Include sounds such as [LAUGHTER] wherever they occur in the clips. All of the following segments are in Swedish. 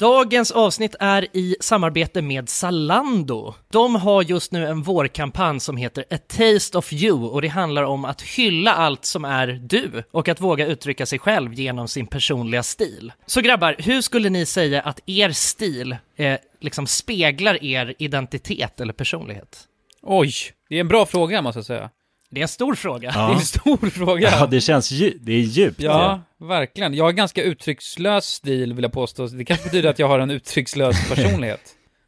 Dagens avsnitt är i samarbete med Zalando. De har just nu en vårkampanj som heter A Taste of You och det handlar om att hylla allt som är du och att våga uttrycka sig själv genom sin personliga stil. Så grabbar, hur skulle ni säga att er stil eh, liksom speglar er identitet eller personlighet? Oj, det är en bra fråga måste jag säga. Det är en stor fråga. [LAUGHS] Det är en stor fråga. Ja, det känns dju- det är djupt. Ja, verkligen. Jag har ganska uttryckslös stil vill jag påstå. Det kanske betyder att jag har en uttryckslös [LAUGHS] personlighet.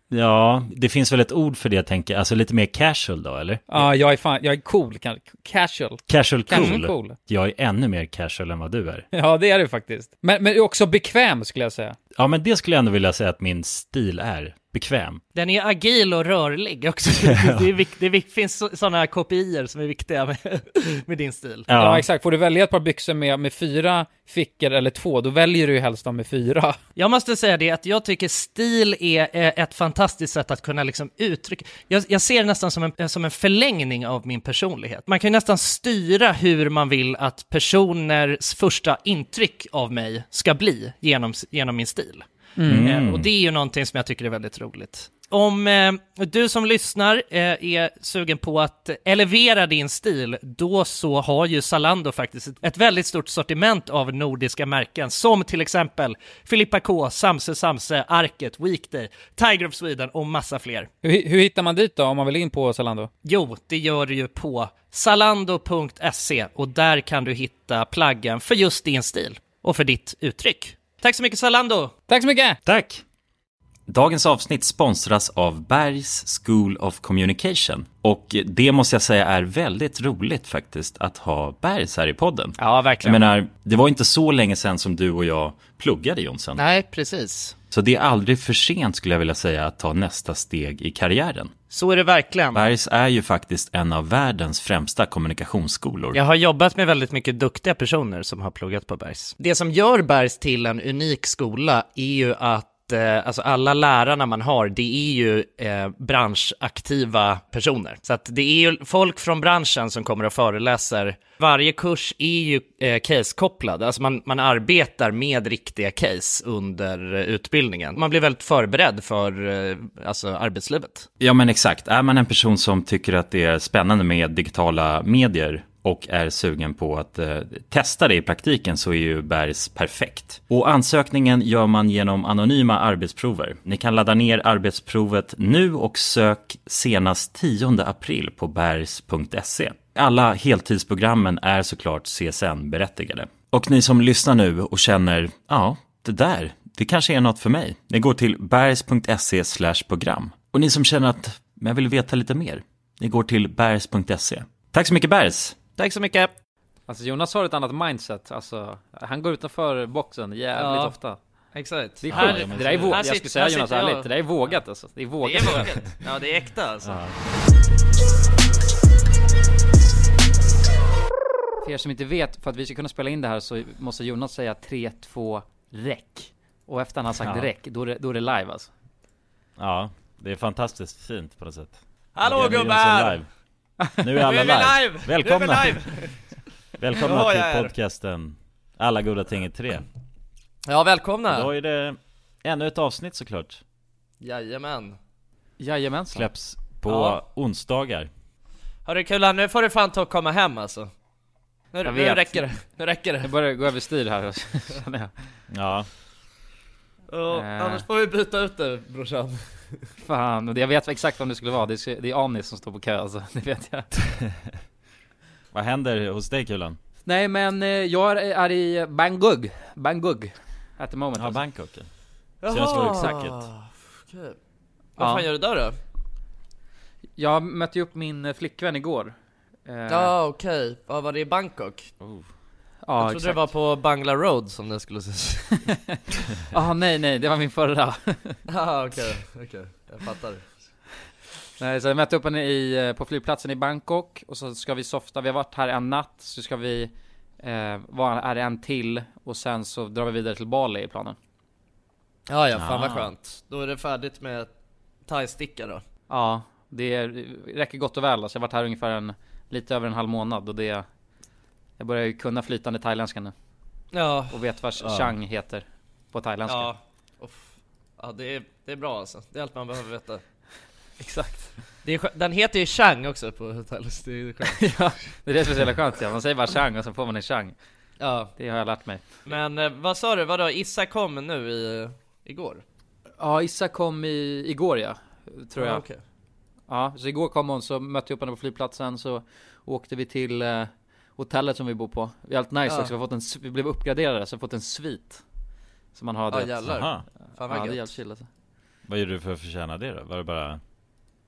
ja, det finns väl ett ord för det jag tänker, alltså lite mer casual då, eller? Ja, jag är fan, jag är cool, casual. Casual cool. Casual cool. Jag är ännu mer casual än vad du är. Ja, det är det faktiskt. Men, men också bekväm skulle jag säga. Ja, men det skulle jag ändå vilja säga att min stil är. Bekväm. Den är agil och rörlig också. [LAUGHS] Det, är vikt, det vikt, finns sådana kopior som är viktiga med, [LAUGHS] med din stil. Ja. Ja, exakt. Får du välja ett par byxor med, med fyra fickor eller två, då väljer du ju helst de med fyra. [LAUGHS] Jag måste säga det att jag tycker stil är eh, ett fantastiskt sätt att kunna liksom uttrycka. Jag, jag ser det nästan som en, som en förlängning av min personlighet. Man kan ju nästan styra hur man vill att personers första intryck av mig ska bli genom, genom min stil. Eh, och det är ju någonting som jag tycker är väldigt roligt. Om eh, du som lyssnar eh, är sugen på att elevera din stil, då så har ju Zalando faktiskt ett, ett väldigt stort sortiment av nordiska märken, som till exempel Filippa K, Samse Samse, Arket, Weekday, Tiger of Sweden och massa fler. Hur, hur hittar man dit då, om man vill in på Zalando? Jo, det gör du ju på zalando.se och där kan du hitta plaggen för just din stil och för ditt uttryck. Tack så mycket Zalando! Tack så mycket! tack! Dagens avsnitt sponsras av Bergs School of Communication. Och det måste jag säga är väldigt roligt faktiskt att ha Bergs här i podden. Ja, Jag verkligen. menar, det var inte så länge sedan som du och jag pluggade Jonsson. Nej, precis. Så det är aldrig för sent skulle jag vilja säga att ta nästa steg i karriären. Så är det verkligen. Bergs är ju faktiskt en av världens främsta kommunikationsskolor. Jag har jobbat med väldigt mycket duktiga personer som har pluggat på Bergs. Det som gör Bergs till en unik skola är ju att eh, Alltså alla lärarna man har, det är ju eh, branschaktiva personer. Så att det är ju folk från branschen som kommer och föreläser. Varje kurs är ju eh, case-kopplad, alltså man, man arbetar med riktiga case under eh, utbildningen. Man blir väldigt förberedd för eh, alltså arbetslivet. Ja men exakt, är man en person som tycker att det är spännande med digitala medier och är sugen på att eh, testa det i praktiken så är ju Bergs perfekt. Och ansökningen gör man genom anonyma arbetsprover. Ni kan ladda ner arbetsprovet nu och sök senast 10 april på bergs.se. Alla heltidsprogrammen är såklart CSN-berättigade. Och ni som lyssnar nu och känner, ja, det där, det kanske är något för mig. Ni går till bergs.se program. Och ni som känner att men jag vill veta lite mer, ni går till bergs.se. Tack så mycket Bergs! Tack så mycket! Alltså Jonas har ett annat mindset, alltså han går utanför boxen jävligt Ja. ofta. Exakt. Det är Här-. Det där är vågat, jag skulle säga här Jonas ärligt, det där är vågat alltså. Det är Det vågat. är vågat. Ja, det är äkta alltså. För er som inte vet, för att vi ska kunna spela in det här så måste Jonas säga 3, 2, räck. Och efter han har sagt Ja. räck, då är, det, då är det live alltså. Ja, det är fantastiskt fint på något sätt. Hallå gubbar! Nu är alla Nu är vi live! live! Välkomna! Nu är vi live! Välkomna Nu till podcasten Alla goda ting i tre. Ja, välkomna! Då är det ännu ett avsnitt såklart. Jajamän. Jajamensan. Släpps på Ja. onsdagar. Hörru Kulan, nu får du fan ta och komma hem alltså. Nu, nu räcker det, nu räcker det. Jag börjar gå överstyr här [LAUGHS] känner jag. Ja, Ja, Eh. Annars får vi byta ut det brorsan. [LAUGHS] Fan, jag vet exakt vem det skulle vara. Det är, det är Anis som står på kö alltså, [LAUGHS] det vet jag. [LAUGHS] vad händer hos dig Kulan? Nej men eh, jag är, är i Bangkok, Bangkok at the moment Ja, alltså. Bangkok Känns vara exakt. Okej. Vad Ja. fan gör du där då? Jag mötte ju upp min eh, flickvän igår Eh, Ja okej, vad var det i Bangkok? Ja jag trodde exakt. det var på Bangla Road som det skulle ses. [LAUGHS] Ah, nej nej, det var min förra Ja [LAUGHS] okej, okej, jag fattar. Nej, så jag mötte upp henne i, eh, på flygplatsen i Bangkok och så ska vi softa, vi har varit här en natt, så ska vi eh, vara här en till och sen så drar vi vidare till Bali i planen Ja ja, fan vad Ah. skönt. Då är det färdigt med thai-sticka då. Ja, det räcker gott och väl alltså. Jag har varit här ungefär en, lite över en halv månad och det Jag börjar ju kunna flytande thailändska nu Ja, och vet vad chang heter på thailändska ja. Uff. Ja det är, det är bra alltså, det är allt man behöver veta. [LAUGHS] Exakt Det är, den heter ju Chang också på hotellet, det är skönt. [LAUGHS] Ja, det är det som är så jävla skönt ja. Man säger bara chang och så får man en chang Ja, Det har jag lärt mig men eh, vad sa du, vadå, Issa kom nu i, igår? Ja, Issa kom i, igår ja Tror jag Ja, okej. Ja, så igår kom hon, så mötte jag upp henne på flygplatsen, så åkte vi till eh, hotellet som vi bor på. Det är allt nice Ja. också, vi, har fått en, vi blev uppgraderade, så vi har fått en svit. Som man har, Ja vet. jävlar, Aha. fan Ja, vad det är chill alltså. Vad gjorde du för att förtjäna det då? Var det bara...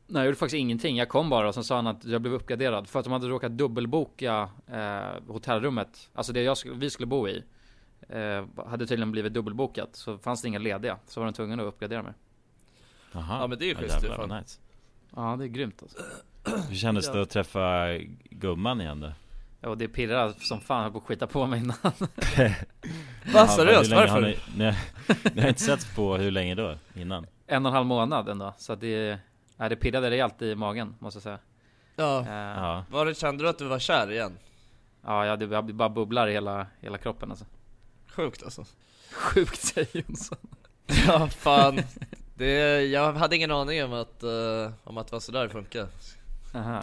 Nej, jag gjorde faktiskt ingenting. Jag kom bara och så sa han att jag blev uppgraderad. För att de hade råkat dubbelboka eh, hotellrummet. Alltså det jag skulle, vi skulle bo i. Eh, hade tydligen blivit dubbelbokat. Så fanns det inga lediga. Så var de tvungna att uppgradera mig. Aha. Ja, men det är ju schysst vad fall. nice. Ja, det är grymt alltså. Hur kändes det att träffa gumman igen då? Ja, och det pirrar som fan, jag på att skita på mig innan. [LAUGHS] Va seriöst, varför? har Ni, ni, ni har inte setts på hur länge då? Innan? en och en halv månad ändå. Så det, nej, det pirrade rejält i magen, måste jag säga. Ja, Eh, Ja. var det, kände du att du var kär igen? Ja, ja det bara- bara bubblar i hela, hela kroppen alltså. Sjukt alltså. Sjukt säger Jonsson. [LAUGHS] Ja fan, det, jag hade ingen aning om att, eh, om att det var sådär det funkar. Aha.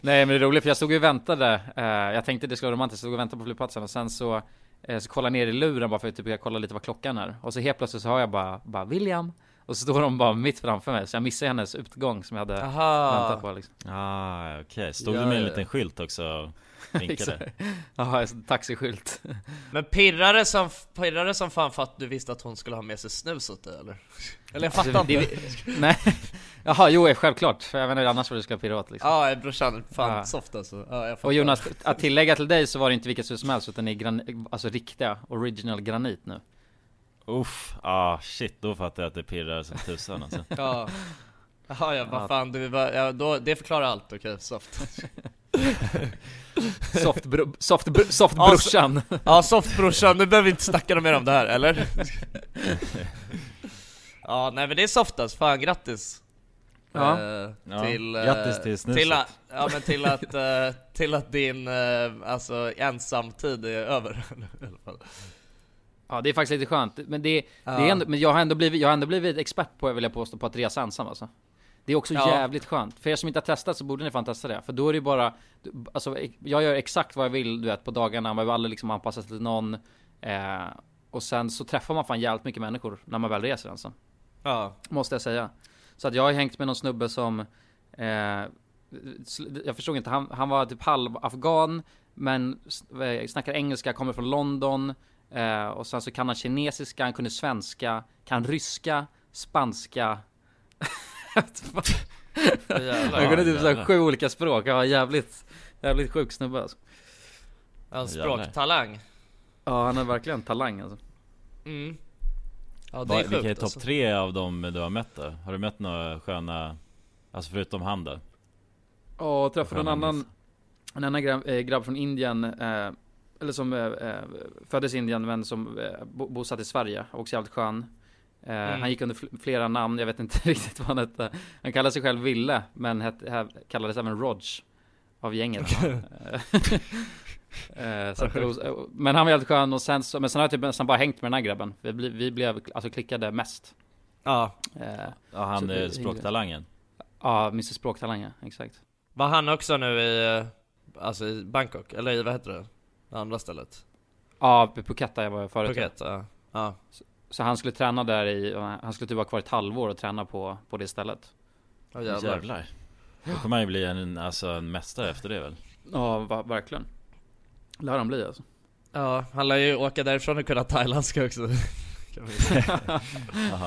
Nej men det är roligt för jag stod ju och väntade. Eh, jag tänkte det skulle vara romantiskt, jag stod och väntade på flygplatsen och sen så, eh, så kollade jag ner i luren bara för att typ, jag kolla lite vad klockan är. Och så helt plötsligt så har jag bara, bara William. Och så står de bara mitt framför mig så jag missade hennes utgång som jag hade väntat Aha, på liksom. Ah, okej. Stod Ja, du med en liten skylt också [LAUGHS] vinkade? Ja, en taxiskylt. men pirrade som, pirrade som fan för att du visste att hon skulle ha med sig snus åt dig eller? Eller jag fattar Alltså, inte. det- Nej. Jaha, jo självklart. För jag vet inte annars vad det skulle pirra åt liksom. Ja brorsan, fan Ja. soft alltså. Ja. Och Jonas, att tillägga till dig så var det inte vilket snus som helst utan det är gran, alltså riktiga, original granit nu. Uff, ah shit, då fattar jag att det pirrar som tusan alltså. [LAUGHS] Ja. Jaha ja, vad fan du ja, då, det förklarar allt, okej, soft. [LAUGHS] [LAUGHS] Soft, bro, soft, br, soft Ja, brorsan. Ja soft brorsan, nu behöver vi inte snacka mer om det här, eller? ja, nej men det är soft alltså, fan grattis! Ja. Ja, till, eh, grattis till snuset. till att, Ja men till att, eh, till att din, alltså ensamtid är över [LAUGHS] i alla fall. Ja, det är faktiskt lite skönt. Men, det, Ja. det är ändå, men jag har ändå blivit, jag har ändå blivit expert på, vill jag påstå, på att resa ensam alltså. Det är också Ja. jävligt skönt. För er som inte har testat så borde ni fan testa det. För då är det ju bara, alltså jag gör exakt vad jag vill, du vet, på dagarna. Man behöver aldrig liksom anpassa sig till någon. Eh, och sen så träffar man fan jävligt mycket människor när man väl reser ensam. Ja, Måste jag säga. Så att jag har hängt med någon snubbe som eh, Jag förstod inte, han, han var typ halv afghan Men eh, snackar engelska, kommer från London eh, Och sen så kan han kinesiska, han kunde svenska Kan ryska, spanska [LAUGHS] Jag kunde typ såhär sju olika språk, jag var jävligt Jävligt sjuk snubbe alltså. En Jävlar. språktalang. Ja han har verkligen talang alltså. Mm. Ja det är Vilka är sjukt topp alltså. tre av dem du har mött då? Har du mött några sköna, alltså förutom han då? Ja, träffade en annan. En annan grabb, eh, grabb från Indien eh, Eller som eh, föddes i Indien men som bo, bosatt i Sverige Också jävligt skön Mm. Han gick under fl- flera namn, jag vet inte [LAUGHS] riktigt vad han hette Han kallade sig själv Ville Men hette, kallades även Rog Av gänget [LAUGHS] [LAUGHS] Eh, så att, Men han var jävligt skön och sen så, Men sen har jag typ nästan bara hängt med den här grabben Vi, vi blev alltså klickade mest Ja. eh, Ja han Så är språktalangen Ja, Mr Språktalang ja, exakt Var han också nu i, eh, alltså i Bangkok? Eller i, vad heter det? Det andra stället. Ja, Phuket där jag var förut. Phuket, ja. ja. Så han skulle träna där i, han skulle typ vara kvar ett halvår och träna på, på det stället. Oh, Jävlar. Jävlar. Då kommer man ju bli en, alltså, en mästare efter det väl? Ja, va, verkligen. Lär han bli alltså. Ja, han lär ju åka därifrån och kunna thailändska också. [LAUGHS] [LAUGHS]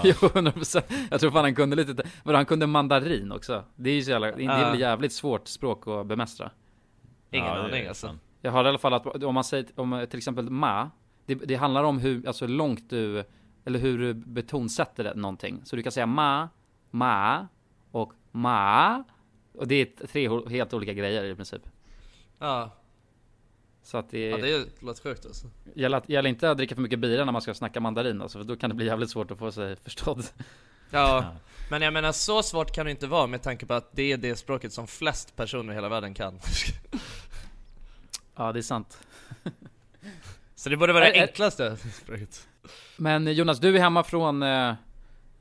jo, 100% Jag tror fan han kunde lite, men han kunde mandarin också. Det är ju så jävla, det är väl jävligt svårt språk att bemästra. Ingen ja, aning alltså. Jag har i alla fall att om man säger, om till exempel ma, det, det handlar om hur, alltså långt du, eller hur du betonsätter det, någonting. Så du kan säga ma, ma och ma. Och det är tre helt olika grejer i princip. Ja. Så att det, ja, det låter sjukt alltså. Gäller, gäller inte att dricka för mycket bira när man ska snacka mandarin alltså, för då kan det bli jävligt svårt att få sig förstådd. [LAUGHS] Ja, men jag menar så svårt kan det inte vara med tanke på att det är det språket som flest personer i hela världen kan. ja, det är sant. [LAUGHS] Så det borde vara det enklaste [LAUGHS] språket. Men Jonas, du är hemma från eh,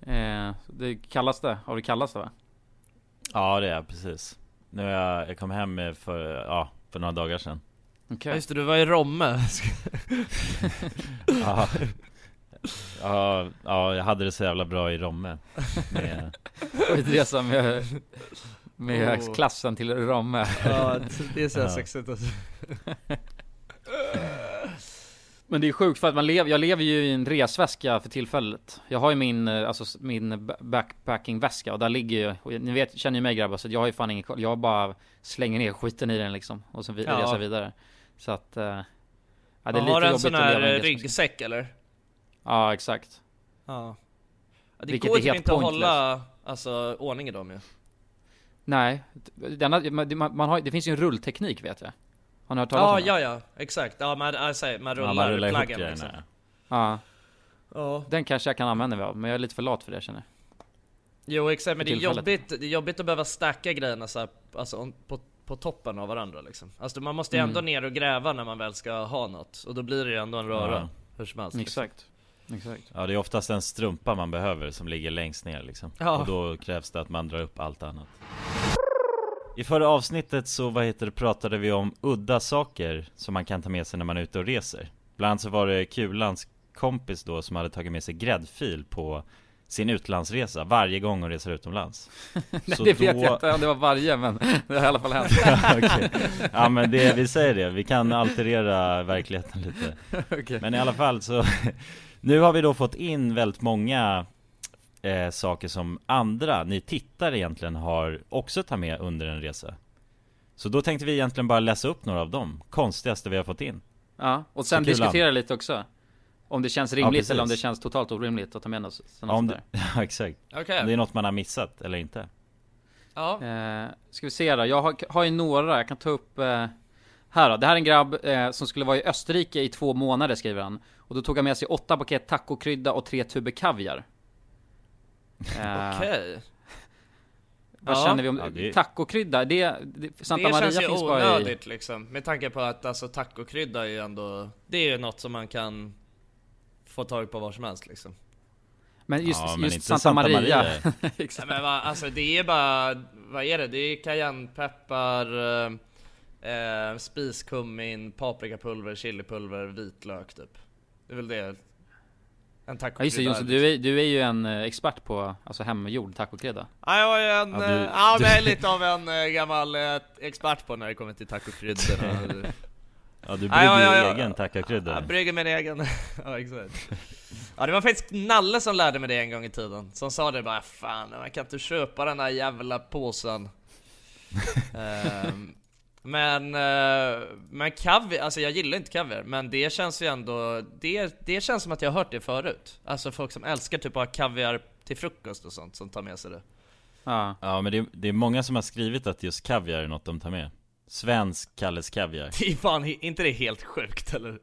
eh, det kallaste, av det kallaste va? Ja det är jag, precis. Nu är jag, jag kom hem för, ja, för några dagar sedan. Okay. Just det, du var i Romme. [LAUGHS] ja. Ja, ja, jag hade det så jävla bra i Romme. Med... Resa [LAUGHS] med, med oh. klassen till Romme. Ja, det är så ja. sexigt alltså. [LAUGHS] Men det är sjukt för att man lever, jag lever ju i en resväska för tillfället. Jag har ju min, eh, alltså min backpackingväska och där ligger ju, ni vet, känner ju mig grabbar så jag har ju fan ingen. Jag bara slänger ner skiten i den liksom och så ja. reser vidare. Så att... Uh, ja, det är lite har du en sån här ryggsäck eller? Ja, exakt. Ja. det Vilket går typ inte att hålla alltså, ordning i dem ju. Nej, denna, man, man har, det finns ju en rullteknik vet jag. Har ni hört talas ja, om det? Ja, ja, exakt. Ja, man, alltså, man rullar, ja, man rullar pluggen ihop liksom. Ja. ja. Den kanske jag kan använda mig av, men jag är lite för lat för det känner jag. Jo exakt, men det är, jobbigt, det är jobbigt att behöva stacka grejerna så här, alltså, på på toppen av varandra liksom. Alltså man måste ju ändå mm. ner och gräva när man väl ska ha något. Och då blir det ju ändå en röra. Ja. Hur som helst. Liksom. Exakt. Exakt. Ja det är oftast en strumpa man behöver som ligger längst ner liksom. Ja. Och då krävs det att man drar upp allt annat. I förra avsnittet så vad heter det, pratade vi om udda saker som man kan ta med sig när man är ute och reser. Bland annat så var det Kulans kompis då som hade tagit med sig gräddfil på sin utlandsresa varje gång hon reser utomlands. [LAUGHS] Nej, så det vet jag inte om det var varje, men [LAUGHS] det har i alla fall hänt. [LAUGHS] okay. Ja men det, vi säger det, vi kan alterera verkligheten lite. okay. Men i alla fall så, nu har vi då fått in väldigt många eh, saker som andra, ni tittare egentligen har också tagit med under en resa. Så då tänkte vi egentligen bara läsa upp några av dem, konstigaste vi har fått in. Ja, och sen diskutera lite också. Om det känns rimligt ja, eller om det känns totalt orimligt att ta med oss ja, om det, [LAUGHS] Ja exakt. Okay. Om det är något man har missat eller inte. Ja. Eh, Ska vi se då, jag har, har ju några, jag kan ta upp eh, Här då, det här är en grabb eh, som skulle vara i Österrike i två månader skriver han. Och då tog han med sig åtta paket tacokrydda och tre tuber kaviar Okej okay. Vad ja. känner vi om ja, det... tacokrydda? Det, det, Santa det Maria känns ju finns onödigt i... liksom Med tanke på att alltså tacokrydda är ju ändå Det är ju något som man kan få tag på var som helst liksom. Men just, ja, men just Santa, Santa, Maria. Maria. [LAUGHS] ja, men va, alltså det är bara, vad är det? Det är cayennepeppar, eh, eh, spiskummin, paprikapulver, chilipulver, vitlök typ. Det är väl det. En tacokrydda. Ja, just det Jonsson, du är, du är ju en eh, expert på alltså hemgjord tacokrydda. Ja, jag är en, ja, du, ja men jag är lite av en eh, gammal expert på när det kommer till tacokryddorna. [LAUGHS] Ja du [LAUGHS] brygger ja, ja, ja, egen tackakrydda Jag brygger min egen, [LAUGHS] ja exakt Ja det var faktiskt Nalle som lärde mig det en gång i tiden Som sa det bara, fan man kan inte köpa den här jävla påsen um, Men, uh, men kaviar, alltså jag gillar inte kaviar Men det känns ju ändå, det, det känns som att jag har hört det förut. Alltså folk som älskar typ att ha kaviar till frukost och sånt som tar med sig det. Ja, ja men det, det är många som har skrivit att just kaviar är något de tar med. Svensk Kalles Kaviar. Det är fan, inte det helt sjukt eller?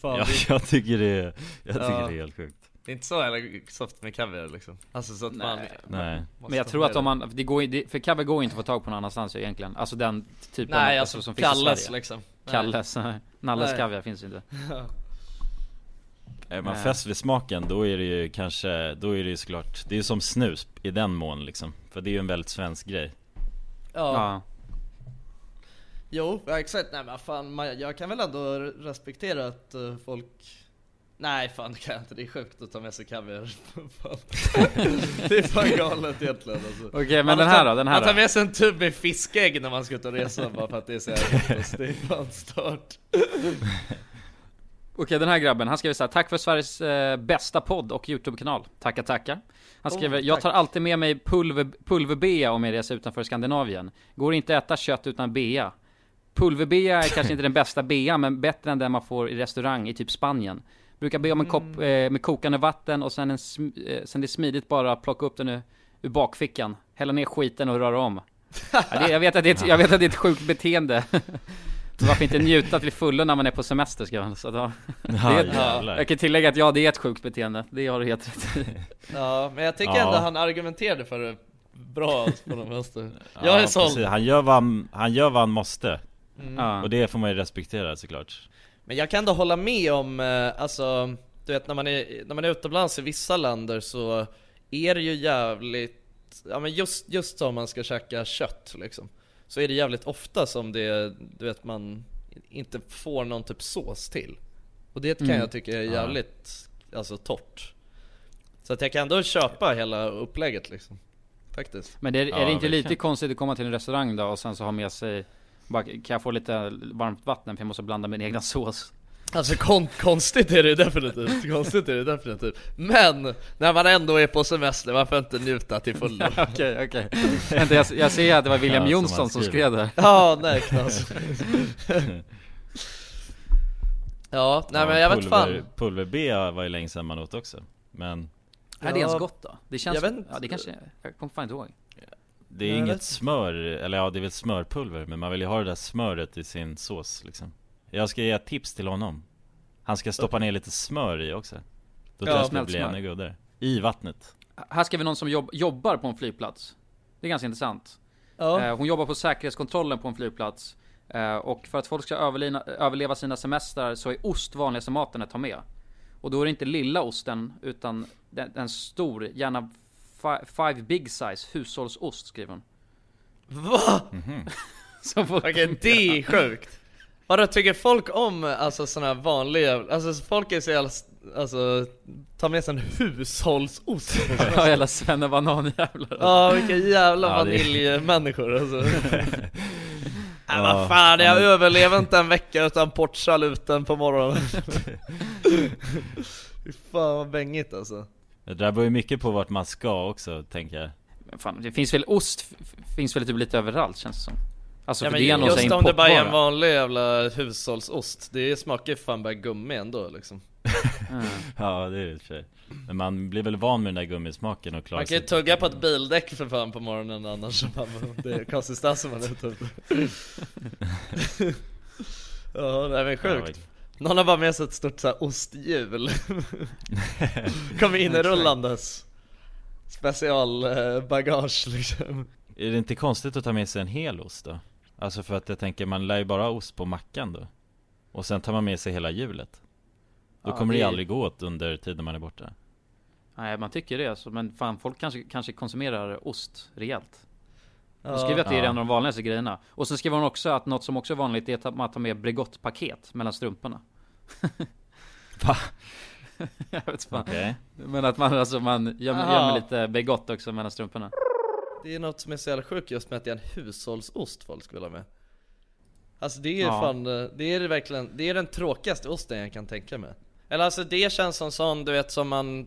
Fan, ja, det... jag tycker det är, jag tycker ja. det är helt sjukt Det är inte så jävla soft med kaviar liksom. Alltså så att Nej. man Nej. Men jag tror att om man, det går det, för kaviar går inte att få tag på någon annanstans egentligen. Alltså den typen Nej, alltså, som Kalles finns i Sverige. liksom. Kalles, [LAUGHS] Nalles Nej. kaviar finns inte. [LAUGHS] Är man fäst vid smaken då är det ju kanske, då är det ju såklart Det är ju som snus i den mån liksom. För det är ju en väldigt svensk grej. Ja, ja. Jo, exakt. Nej men fan, man, jag kan väl ändå respektera att eh, folk Nej fan det kan jag inte, det är sjukt att ta med sig kaviar. [LAUGHS] Det är fan galet egentligen alltså. Okej, men Man den tar- här då, den här Man tar då? med sig en tub med fiskägg när man ska ut och resa bara för att det är så gott. Det är fan stört. Okej den här grabben, han skriver så här, Tack för Sveriges eh, bästa podd och YouTube-kanal Tackar tackar Han Oh, skriver, jag tack. tar alltid med mig pulver, pulverbea om jag reser utanför Skandinavien Går inte att äta kött utan bea Pulverbea är kanske inte den bästa bea, men bättre än den man får i restaurang i typ Spanien Brukar be om en kopp Mm. eh, med kokande vatten och sen, en sm- eh, sen det är smidigt bara plocka upp den ur, ur bakfickan Hälla ner skiten och röra om ja, det, jag, vet att det är ett, [LAUGHS] jag vet att det är ett sjukt beteende [LAUGHS] Varför inte njuta till fullo när man är på semester ska man så då, Ja. Jag kan tillägga att ja, det är ett sjukt beteende Det har du helt rätt i [LAUGHS] Ja, men jag tycker Ja. ändå han argumenterade för det bra på de vänster. Jag är såld. precis. Han gör vad han, han gör vad han måste ja. Och det får man ju respektera såklart Men jag kan ändå hålla med om, eh, alltså, du vet när man är, när man är utomlands i vissa länder så är det ju jävligt, ja men just, just om man ska käka kött liksom. Så är det jävligt ofta som det, du vet man inte får någon typ sås till. Och det kan Mm. jag tycka är jävligt, alltså torrt. Så att jag kan ändå köpa hela upplägget liksom. Faktiskt. Men det är, är Ja, det inte lite verkligen. konstigt att komma till en restaurang då och sen så ha med sig bara, Kan jag få lite varmt vatten? För jag måste blanda min egna sås? Alltså kon konstigt är det definitivt, konstigt är det definitivt. Men, när man ändå är på semester, varför inte njuta till fullo? [LAUGHS] Okej, okej. Jag, jag ser att det var William Ja, Jonsson som skrev det Ja, nej knas [LAUGHS] Ja, nej men jag vet fan. Pulver-B var ju länge sedan man åt också Men Är det Ja, ens gott då? Det känns, jag vet inte. ja det kanske, jag kommer fan inte ihåg det är Jag inget smör, eller ja det är väl smörpulver Men man vill ju ha det där smöret i sin sås liksom. Jag ska ge ett tips till honom. Han ska stoppa ner lite smör i också. Då tror Ja, jag att det blir ännu godare I vattnet. Här ska vi någon som jobb, jobbar på en flygplats. Det är ganska intressant. Ja, Eh, Hon jobbar på säkerhetskontrollen på en flygplats Eh, Och för att folk ska överlina, överleva sina semestrar så är ost vanligaste maten att ta med. Och då är det inte lilla osten utan den, en stor, gärna fi, five big size hushållsost skriver hon. Va? [LAUGHS] Som folk Okej, det är sjukt. Vadå, tycker folk om alltså såna här vanliga, alltså folk är så jävla, alltså, ta med sig en hushållsost. [LAUGHS] Ja jävla svennebananjävlar. Ja, vilka jävla Ja, det- vaniljmänniskor alltså. [LAUGHS] Nej Ja, vad fan, jag ja, men- överlever inte en vecka utan portsaluten på morgonen. Fy fan vad bängigt alltså Det där beror ju mycket på vart man ska också, tänker jag. Men fan, det finns väl ost, finns väl typ lite överallt känns det som. Alltså Ja för men det är någon just om det bara är en vanlig jävla hushållsost, det smakar ju fan bara gummi ändå liksom. Mm. [LAUGHS] Ja det är det för sig. Men man blir väl van med den där gummismaken och klarar Man kan ju sig tugga på ett bildäck för fan på morgonen annars, man, [LAUGHS] det är konsistensen man är ute efter Ja, det är väl sjukt Någon har bara med sig ett stort såhär osthjul [LAUGHS] Kommer inrullandes Specialbagage liksom. Är det inte konstigt att ta med sig en hel ost då? Alltså för att jag tänker, man lär ju bara ha ost på mackan då. Och sen tar man med sig hela hjulet. Då Ja, kommer det ju aldrig gå åt under tiden man är borta. Nej man tycker det alltså, men fan folk kanske, kanske konsumerar ost rejält Hon Ja. skriver att det är Ja. en av de vanligaste grejerna Och sen skriver hon också att något som också är vanligt är att man tar med Bregottpaket mellan strumporna [LAUGHS] Va? [LAUGHS] Jag vet fan Okej Men att man alltså, man gömmer, gömmer lite Bregott också mellan strumporna Det är något som är så jävla sjukt just med att det är en hushållsost folk vilja ha med Alltså det är Ja. fan, eh, det är verkligen, det är den tråkigaste osten jag kan tänka mig Eller alltså det känns som sån du vet som man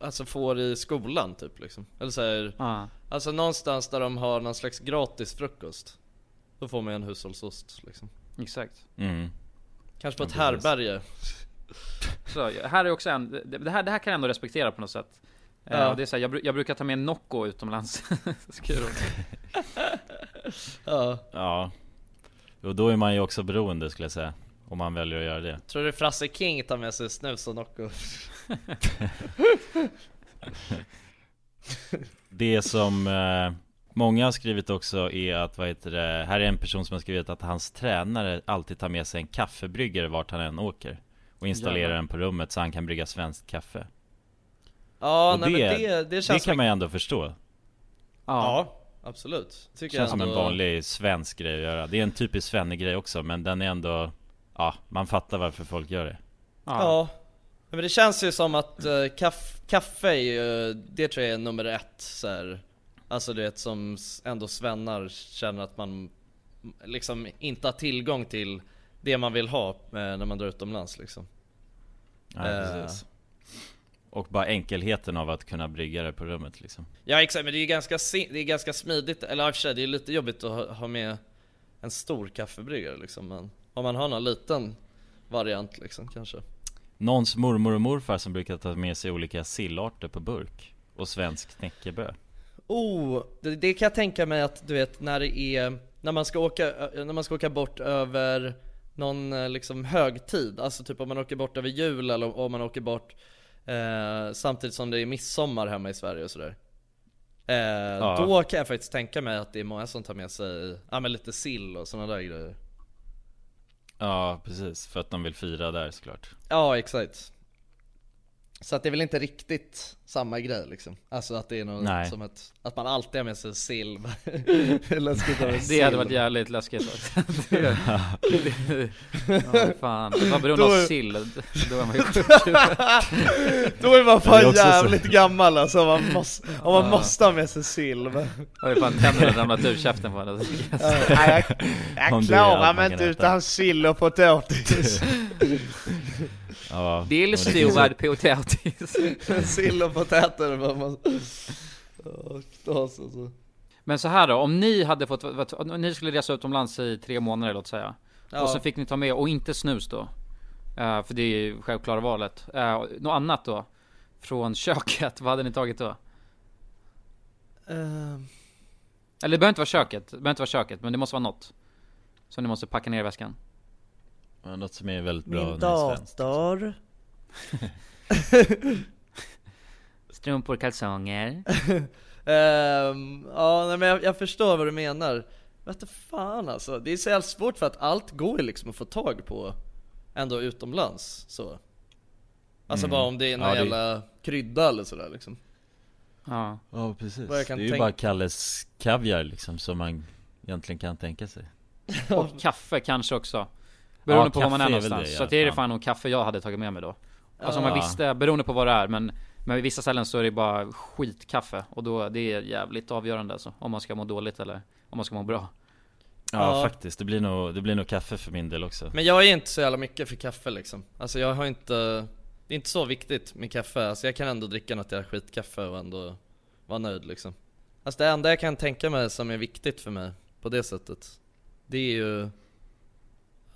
Alltså får i skolan typ liksom Eller så här, Ja, Alltså någonstans där de har någon slags gratis frukost Då får man en hushållsost liksom exakt mm. Kanske på ett Ja, precis. härberge [LAUGHS] Så här är också en, det här, det här kan jag ändå respektera på något sätt Eh, Ja. det är så här, jag, jag brukar ta med Nocco utomlands. [LAUGHS] [LAUGHS] Ja, Ja Och då är man ju också beroende skulle jag säga Om man väljer att göra det tror du Frasse King tar med sig snus och Nocco? Det som eh, många har skrivit också är att, vad heter det, här är en person som har skrivit att hans tränare alltid tar med sig en kaffebryggare vart han än åker Och installerar Jävlar. den på rummet så han kan brygga svenskt kaffe Ja, Och nej det- men det, det Det känns kan som man ju ändå förstå Ja, Ja, absolut. Tycker Känns som jag en ändå- vanlig svensk grej att göra. Det är en typisk svenne-grej också men den är ändå Ja, man fattar varför folk gör det. Ja. Men det känns ju som att uh, kaff, kaffe är ju, det tror jag är nummer ett så här. Alltså du vet som ändå svennar känner att man liksom inte har tillgång till det man vill ha eh, när man drar utomlands liksom. Ja, Eh. precis. Och bara enkelheten av att kunna brygga det på rummet liksom. Ja exakt, men det är ju ganska, det är ganska smidigt, eller i och för sig det är lite jobbigt att ha, ha med en stor kaffebryggare liksom men om man har någon liten variant liksom kanske. Någons mormor och morfar som brukar ta med sig olika sillarter på burk. Och svensk knäckebröd. Oh, det, det kan jag tänka mig att du vet när det är, när man ska åka, ö- när man ska åka bort över någon eh, liksom högtid, alltså typ om man åker bort över jul eller om man åker bort eh, samtidigt som det är midsommar hemma i Sverige och sådär. Eh, Då kan jag faktiskt tänka mig att det är många som tar med sig, ja men lite sill och sådana där grejer. Ja, precis. För att de vill fira där såklart. Ja exakt. Så att det är väl inte riktigt samma grej liksom. Alltså att det är något Nej. som ett, att man alltid har med sig sill. Läskigt att med Det hade sill. varit jävligt läskigt också. det, [LAUGHS] det, ja, fan. Vad beroende Då av är- sill, då är man ju sjuk. [LAUGHS] Då är man Det är fan också så- jävligt gammal alltså, om man måste, om man måste ha med sig sill men... Har ju fan tänderna ramlat ur käften på henne. Nej, jag, jag klarar mig inte utan sill och potatis [LAUGHS] Ja, Dillstuvad potatis. [LAUGHS] Sill och potäter man... Åh, knas alltså. Men så här då, om ni hade fått, om ni skulle resa utomlands i tre månader låt säga. Ja. Och så fick ni ta med, och inte snus då. Eh, för det är ju självklara valet. Uh, något annat då? Från köket, vad hade ni tagit då? Ehm, Eller det behöver inte vara köket, det behöver inte vara köket, men det måste vara något. Som ni måste packa ner i väskan. Ja, Något som är väldigt bra Min svenskt. dator [LAUGHS] Strumpor, kalsonger. [LAUGHS] Ehm, Ja nej, men jag, jag förstår vad du menar Vet du fan alltså, det är så jävla svårt för att allt går ju liksom att få tag på Ändå utomlands så Alltså Mm. bara om det är någon Ja, det- jävla krydda eller sådär liksom Ja. Ja precis. Det är ju tänka- bara Kalles kaviar liksom som man egentligen kan tänka sig. Och kaffe kanske också. Beroende Ja, på var man är någonstans. det, så ja. att det är det Ja. fan nog kaffe jag hade tagit med mig då. Alltså om man Ja. visste, beroende på vad det är, men men vid vissa ställen så är det bara skitkaffe och då, det är jävligt avgörande alltså. Om man ska må dåligt eller om man ska må bra. Ja, Ja. faktiskt, det blir, nog, det blir nog kaffe för min del också. Men jag är inte så jävla mycket för kaffe liksom Alltså jag har inte Det är inte så viktigt med kaffe, alltså jag kan ändå dricka något jävla skitkaffe och ändå vara nöjd liksom Alltså det enda jag kan tänka mig som är viktigt för mig på det sättet Det är ju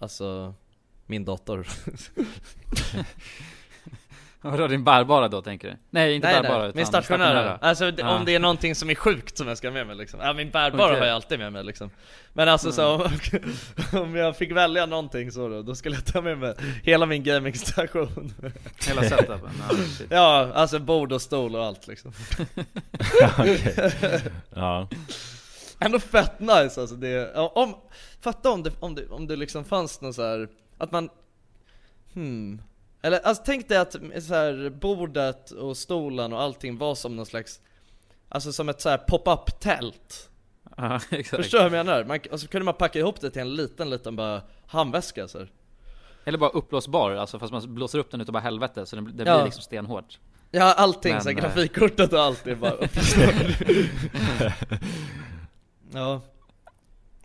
Alltså Min dator [LAUGHS] Vadå din bärbara då tänker du? Nej inte Nej bärbara nej, utan min stationära. Alltså Ja. om det är någonting som är sjukt som jag ska ha med mig liksom. Ja min bärbara Okej. har jag alltid med mig liksom. Men alltså så om, [LAUGHS] om jag fick välja någonting så då, då skulle jag ta med mig hela min gamingstation. [LAUGHS] Hela setupen. Ja, shit. ja, alltså bord och stol och allt liksom. Ja, [LAUGHS] Ändå fett nice alltså det, om, fatta om det, om det, om det liksom fanns någon så här att man, hmm Eller alltså tänk dig att så här, bordet och stolen och allting var som någon slags Alltså som ett så pop-up tält ja [LAUGHS] exakt. Förstår du vad jag menar? Man, och så kunde man packa ihop det till en liten, liten bara handväska så här. Eller bara uppblåsbar, alltså fast man blåser upp den utav bara helvete så det, det Ja. blir liksom stenhårt. Ja allting, Men, så här, eh, grafikkortet och allt är bara [LAUGHS] uppstår Ja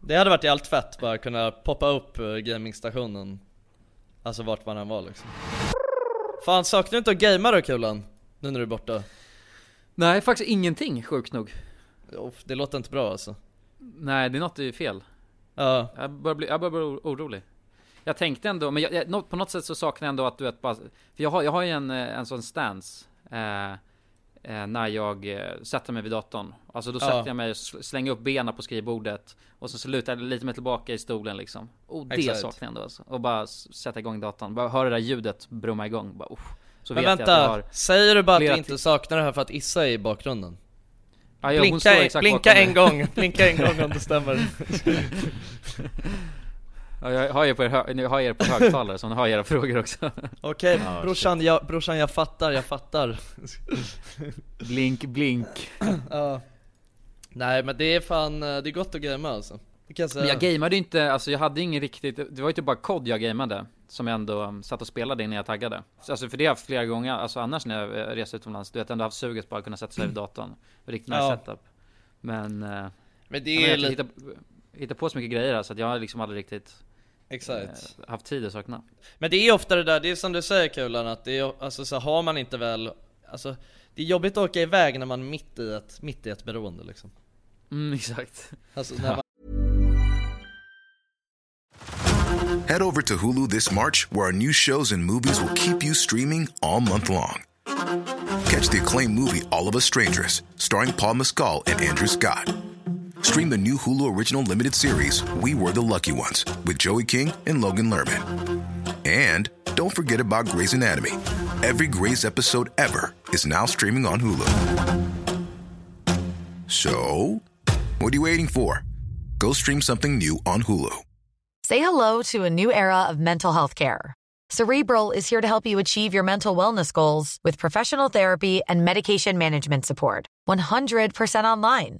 Det hade varit jävligt fett bara kunna poppa upp eh, gamingstationen Alltså vart man än var liksom Fan saknar du inte att gamea då Kulan? Nu när du är borta? Nej faktiskt ingenting sjukt nog. Det låter inte bra alltså Nej det är något är fel. Ja, Jag börjar bli, jag börjar bli orolig. Jag tänkte ändå, men jag, på något sätt så saknar jag ändå att du vet bara, för jag har, jag har ju en, eh, en sån stance eh, när jag eh, sätter mig vid datorn. Alltså då Ja. sätter jag mig och sl- slänger upp benen på skrivbordet och så, så lutar jag lite mig tillbaka i stolen liksom. Och det Exakt. saknar jag ändå alltså. Och bara sätta igång datorn, bara höra det där ljudet brumma igång. Bara, uff. Så men vänta, jag jag säger du bara att du inte saknar det här för att Issa är i bakgrunden? Ja, ja, Blinka, blinka en gång, blinka en gång om det stämmer Ja, [LAUGHS] jag har er på, er hö- jag har er på högtalare så ni har era frågor också. Okej Ja, brorsan, jag, brorsan jag fattar, jag fattar blink, blink. Ja Nej men det är fan, eh, det är gott att gamea alltså. Jag. Men jag gameade inte, alltså jag hade ingen riktigt, det var ju typ bara kod jag gameade Som jag ändå um, satt och spelade innan jag taggade Alltså för det har jag haft flera gånger, alltså annars när jag eh, reser utomlands Du vet ändå haft suget bara att kunna sätta sig vid datorn Riktigt nice Ja. setup Men, eh, Men det jag är vet, lite, hittar, hittar på så mycket grejer så att jag har liksom aldrig riktigt exakt. eh, haft tid att sakna Men det är ofta det där, det är som du säger Kulan, att det är, alltså så har man inte väl, alltså det är jobbigt att åka iväg när man är mitt i ett, mitt i ett beroende liksom. Mm, exakt Alltså när man, Head over to Hulu this March, where our new shows and movies will keep you streaming all month long. Catch the acclaimed movie All of Us Strangers, starring Paul Mescal and Andrew Scott. Stream the new Hulu original limited series We Were the Lucky Ones with Joey King and Logan Lerman. And don't forget about Grey's Anatomy. Every Grey's episode ever is now streaming on Hulu. So, what are you waiting for? Go stream something new on Hulu. Say hello to a new era of mental health care. Cerebral is here to help you achieve your mental wellness goals with professional therapy and medication management support. 100% online.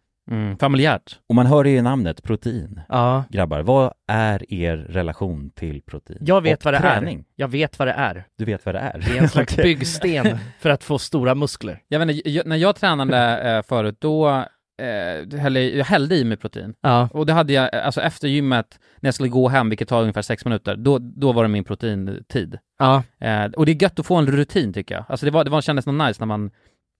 Mm, familjärt. Och man hör ju i namnet protein. Ja. Grabbar, vad är er relation till protein? Jag vet Och vad det träning? är. Jag vet vad det är. Du vet vad det är? Det är en slags [LAUGHS] byggsten för att få stora muskler. Jag vet inte, jag, när jag tränade [LAUGHS] eh, förut, då eh, hällde, jag hällde i mig protein. Ja. Och det hade jag, alltså efter gymmet, när jag skulle gå hem, vilket tar ungefär sex minuter, då, då var det min proteintid. Ja. Eh, och det är gött att få en rutin tycker jag. Alltså det var, det var, kändes något nice när man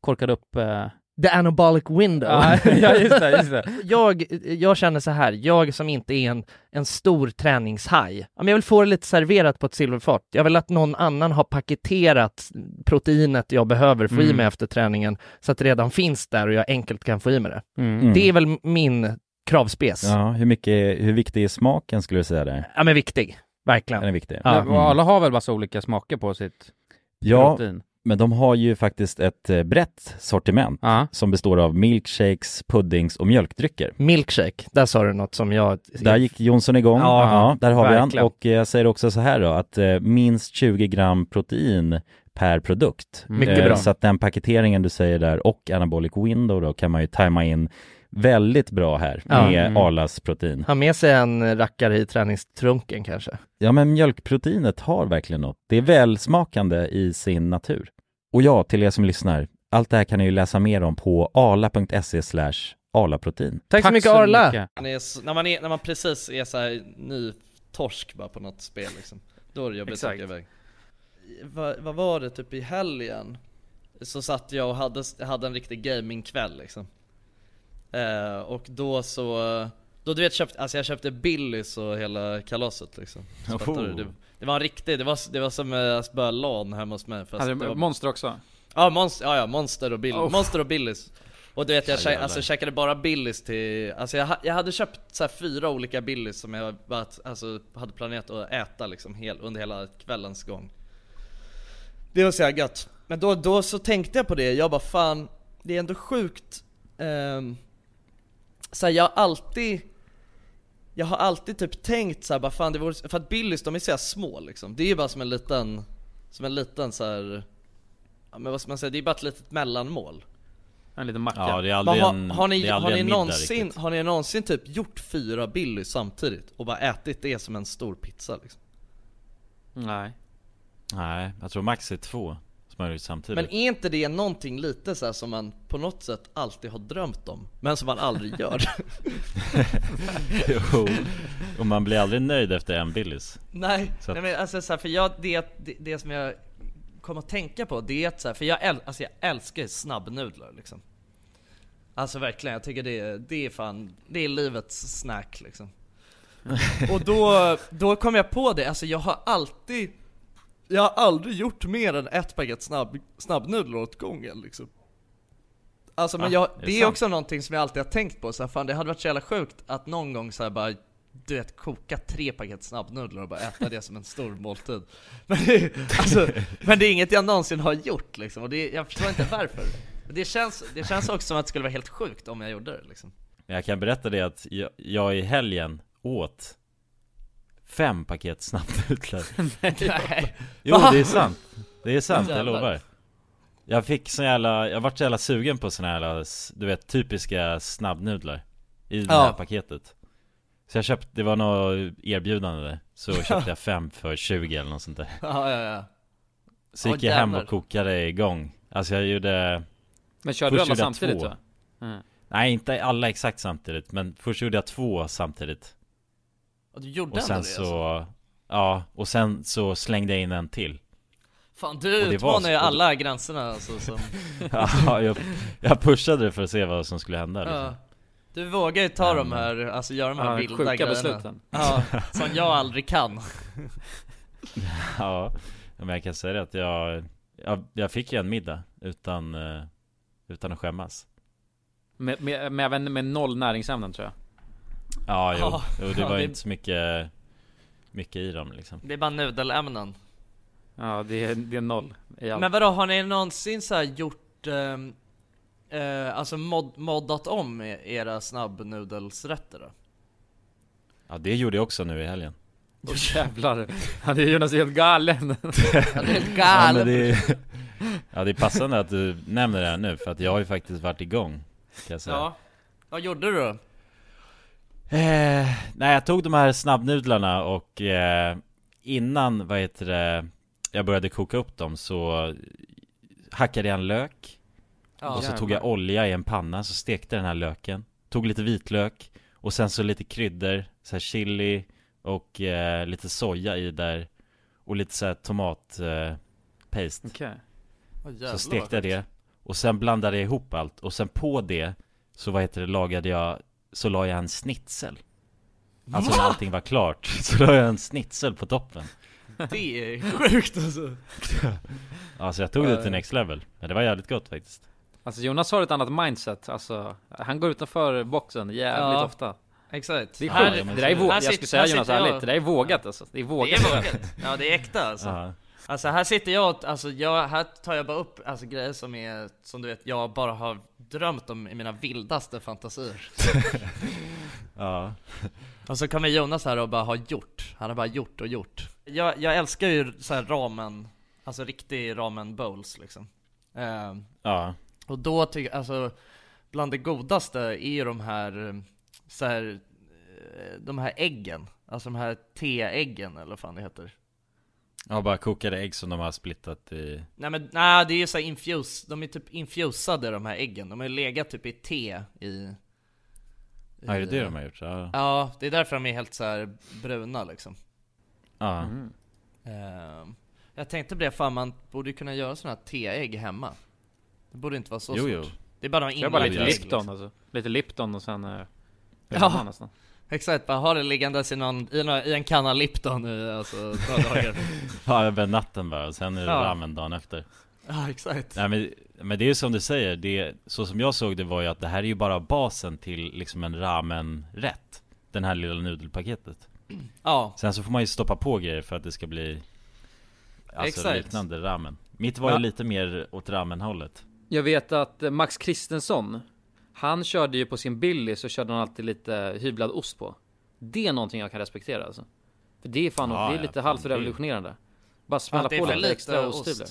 korkade upp... Eh... The anabolic window. Ja, [LAUGHS] ja, just det, just det. [LAUGHS] jag, jag känner så här, jag som inte är en, en stor träningshaj, ja, men jag vill få det lite serverat på ett silverfat. Jag vill att någon annan har paketerat proteinet jag behöver få i Mm. mig efter träningen, så att det redan finns där och jag enkelt kan få i mig det. Mm. Det är väl min kravspes. Ja, Ja, hur mycket, hur viktig är smaken skulle du säga där? men viktig. Verkligen. Den är viktig. Ja. Och alla har väl massa olika smaker på sitt Ja, protein? Men de har ju faktiskt ett eh, brett sortiment Ja. som består av milkshakes, puddings och mjölkdrycker. Milkshake, där sa du något som jag... Där gick Jonsson igång, Ja, ja, där har vi han. verkligen. Och eh, jag säger också så här då, att eh, minst 20 gram protein per produkt. Mycket bra. Så att den paketeringen du säger där och anabolic window då kan man ju tajma in väldigt bra här Ja. med Mm. Arlas protein. Ha med sig en rackare i träningstrunken kanske. Ja men mjölkproteinet har verkligen något. Det är välsmakande i sin natur. Och ja, till er som lyssnar, allt det här kan ni ju läsa mer om på arla.se slash arlaprotein. Tack, så mycket Arla! Man är, s- när, man är, när man precis är så här ny torsk bara på något spel liksom Då är det jobbigt att åka iväg Va, Vad var det, typ i helgen? Så satt jag och hade, hade en riktig gamingkväll liksom eh, Och då så Då du vet köpt, alltså jag köpte Billys och hela kalaset liksom du? Det, det var en riktig, det var, det var som eh, att spöa LAN hemma hos mig fast Hade det du var, monster också? Ja, monster, ja, ja, monster och Bill, Oh. monster och Billys Och du vet jag jävlar. alltså, käkade bara Billys till, alltså jag, jag hade köpt så här fyra olika Billys som jag bara, alltså, hade planerat att äta liksom hel, under hela kvällens gång Det var så jävla gött Men då, då så tänkte jag på det, jag bara fan, det är ändå sjukt ehm, så här, jag har alltid jag har alltid typ tänkt så här, bara fan det vore, för att Billys de är så små liksom Det är ju bara som en liten Som en liten så här. Ja men vad ska man säga, det är bara ett litet mellanmål En liten macka. Ja, det är aldrig har, en, har, ni, har, ni middag någonsin, har ni någonsin typ gjort fyra Billys samtidigt och bara ätit det som en stor pizza liksom? Nej. Nej, jag tror max är två smörgås samtidigt. Men är inte det någonting lite så här som man på något sätt alltid har drömt om, men som man aldrig gör? [LAUGHS] [LAUGHS] jo, och man blir aldrig nöjd efter en Billys. Nej, Så nej men alltså så här, för jag, det, det, det som jag kom att tänka på, det är att så här, för jag, äl, alltså jag älskar snabbnudlar liksom Alltså verkligen, jag tycker det, det är fan, det är livets snack liksom [LAUGHS] Och då, då kom jag på det, alltså jag har alltid Jag har aldrig gjort mer än ett paket snabb, snabbnudlar åt gången liksom. Alltså men Ah, jag, är det är sant? också någonting som jag alltid har tänkt på så här, fan det hade varit så jävla sjukt att någon gång så här bara du vet, koka tre paket snabbnudlar och bara äta det som en stor måltid. [LAUGHS] Men det, alltså, men det är inget jag någonsin har gjort liksom, och det, jag förstår inte varför. Det känns, det känns också som att det skulle vara helt sjukt om jag gjorde det liksom. Jag kan berätta det att jag, jag i helgen åt fem paket snabbnudlar. [LAUGHS] Nej, Jo, Va? det är sant. Det är sant, jag lovar. Jag fick så jävla, jag vart så jävla sugen på såna här, du vet, typiska snabbnudlar i det Ja. här paketet. Så jag köpte, det var något erbjudande där, så [LAUGHS] köpte jag fem för 20 eller något sånt där. Ja, ja, ja Så gick jag hem och kokade igång. Alltså jag gjorde Men körde du alla samtidigt två. va? Mm. Nej inte alla exakt samtidigt, men först gjorde jag två samtidigt Och du gjorde Och ändå sen det så, alltså. ja, och sen så slängde jag in en till Fan du det var utmanar ju alla gränserna alltså som, [LAUGHS] Ja, jag, jag pushade det för att se vad som skulle hända liksom. ja. Du vågar ju ta de här, alltså göra de här Ja, vilda sjuka grejerna besluten. Ja, [LAUGHS] som jag aldrig kan Ja, men jag kan säga det att jag, jag, jag fick ju en middag utan, eh, utan att skämmas Med, med, med även med noll näringsämnen tror jag. Ja, jo, Ja, jo det ja, var det- inte så mycket, mycket i dem liksom Det är bara nudelämnen Ja, det är, det är noll i allt. Men vadå, har ni någonsin så här gjort, eh, alltså mod, moddat om e- era snabbnudelsrätter då? Ja, det gjorde jag också nu i helgen Åh jävlar. Han är Jonas helt galen. [LAUGHS] Ja, det är helt Ja, galet! men det är, [LAUGHS] ja, det är passande att du nämner det här nu, för att jag har ju faktiskt varit igång Kan jag säga Ja, vad gjorde du då? Eh, nej, jag tog de här snabbnudlarna och eh, innan, vad heter det, jag började koka upp dem så hackade jag en lök. Ja, och så tog jag olja i en panna, så stekte den här löken. Tog lite vitlök och sen så lite kryddor, så här chili och eh, lite soja i där och lite så här tomat eh, Okej. Åh, jävlar Så stekte jag det. Och sen blandade jag ihop allt och sen på det så vad heter det lagade jag så la jag en snitsel Alltså när allting var klart [LAUGHS] så la jag en snitsel på toppen Det är sjukt alltså [LAUGHS] Alltså jag tog det till next level Men det var jävligt gott faktiskt Alltså Jonas har ett annat mindset. Alltså, han går utanför boxen jävligt Ja. ofta. Exakt Det är Här- sjukt. Det där är vågat. här Jag skulle säga Jonas jag- ärligt, det där är vågat alltså. Det är Det vågat. är vågat, ja det är äkta alltså Ja, Alltså här sitter jag, och- alltså jag, här tar jag bara upp alltså, grejer som är, som du vet, jag bara har drömt om i mina vildaste fantasier. [LAUGHS] Ja. Och så kommer Jonas här och bara har gjort, han har bara gjort och gjort. Jag, jag älskar ju så här ramen, alltså riktig ramen bowls liksom. Ehm, ja. Och då tycker alltså Bland det godaste är ju de här, eh, så här eh, De här äggen, alltså de här teäggen eller vad fan det heter Ja, bara kokade ägg som de har splittat i Nej men nej, det är ju så här infuse, de är typ infusade de här äggen, de har ju legat typ i te i Ja, är det det de har gjort? Ja, Ja, det är därför de är helt så här bruna liksom ja. Ehm, Jag tänkte på det, fan man borde ju kunna göra sådana här teägg hemma Det borde inte vara så Jo, svårt jo. Det är bara Det är bara lite Lipton liksom. alltså. Lite Lipton och sen... eh, Ja. nästan. Exakt, bara ha det liggandes i, någon, i, någon, i en kanna Lipton i alltså några dagar? [LAUGHS] Ja, över natten bara, och sen är det Ja. ramen dagen efter. Ja exakt. Nej men, men det är ju som du säger, det, så som jag såg det var ju att det här är ju bara basen till liksom en ramen-rätt Den här lilla nudelpaketet. Ja, Sen så får man ju stoppa på grejer för att det ska bli Alltså Exakt. liknande ramen. Mitt var Ja. ju lite mer åt ramen-hållet. Jag vet att Max Kristensson, han körde ju på sin Billy så körde han alltid lite hyvlad ost på. Det är någonting jag kan respektera alltså. För det är fan, Ja, det är ja, lite halvt revolutionerande. Bara smälla på lite extra ost. osthyvel.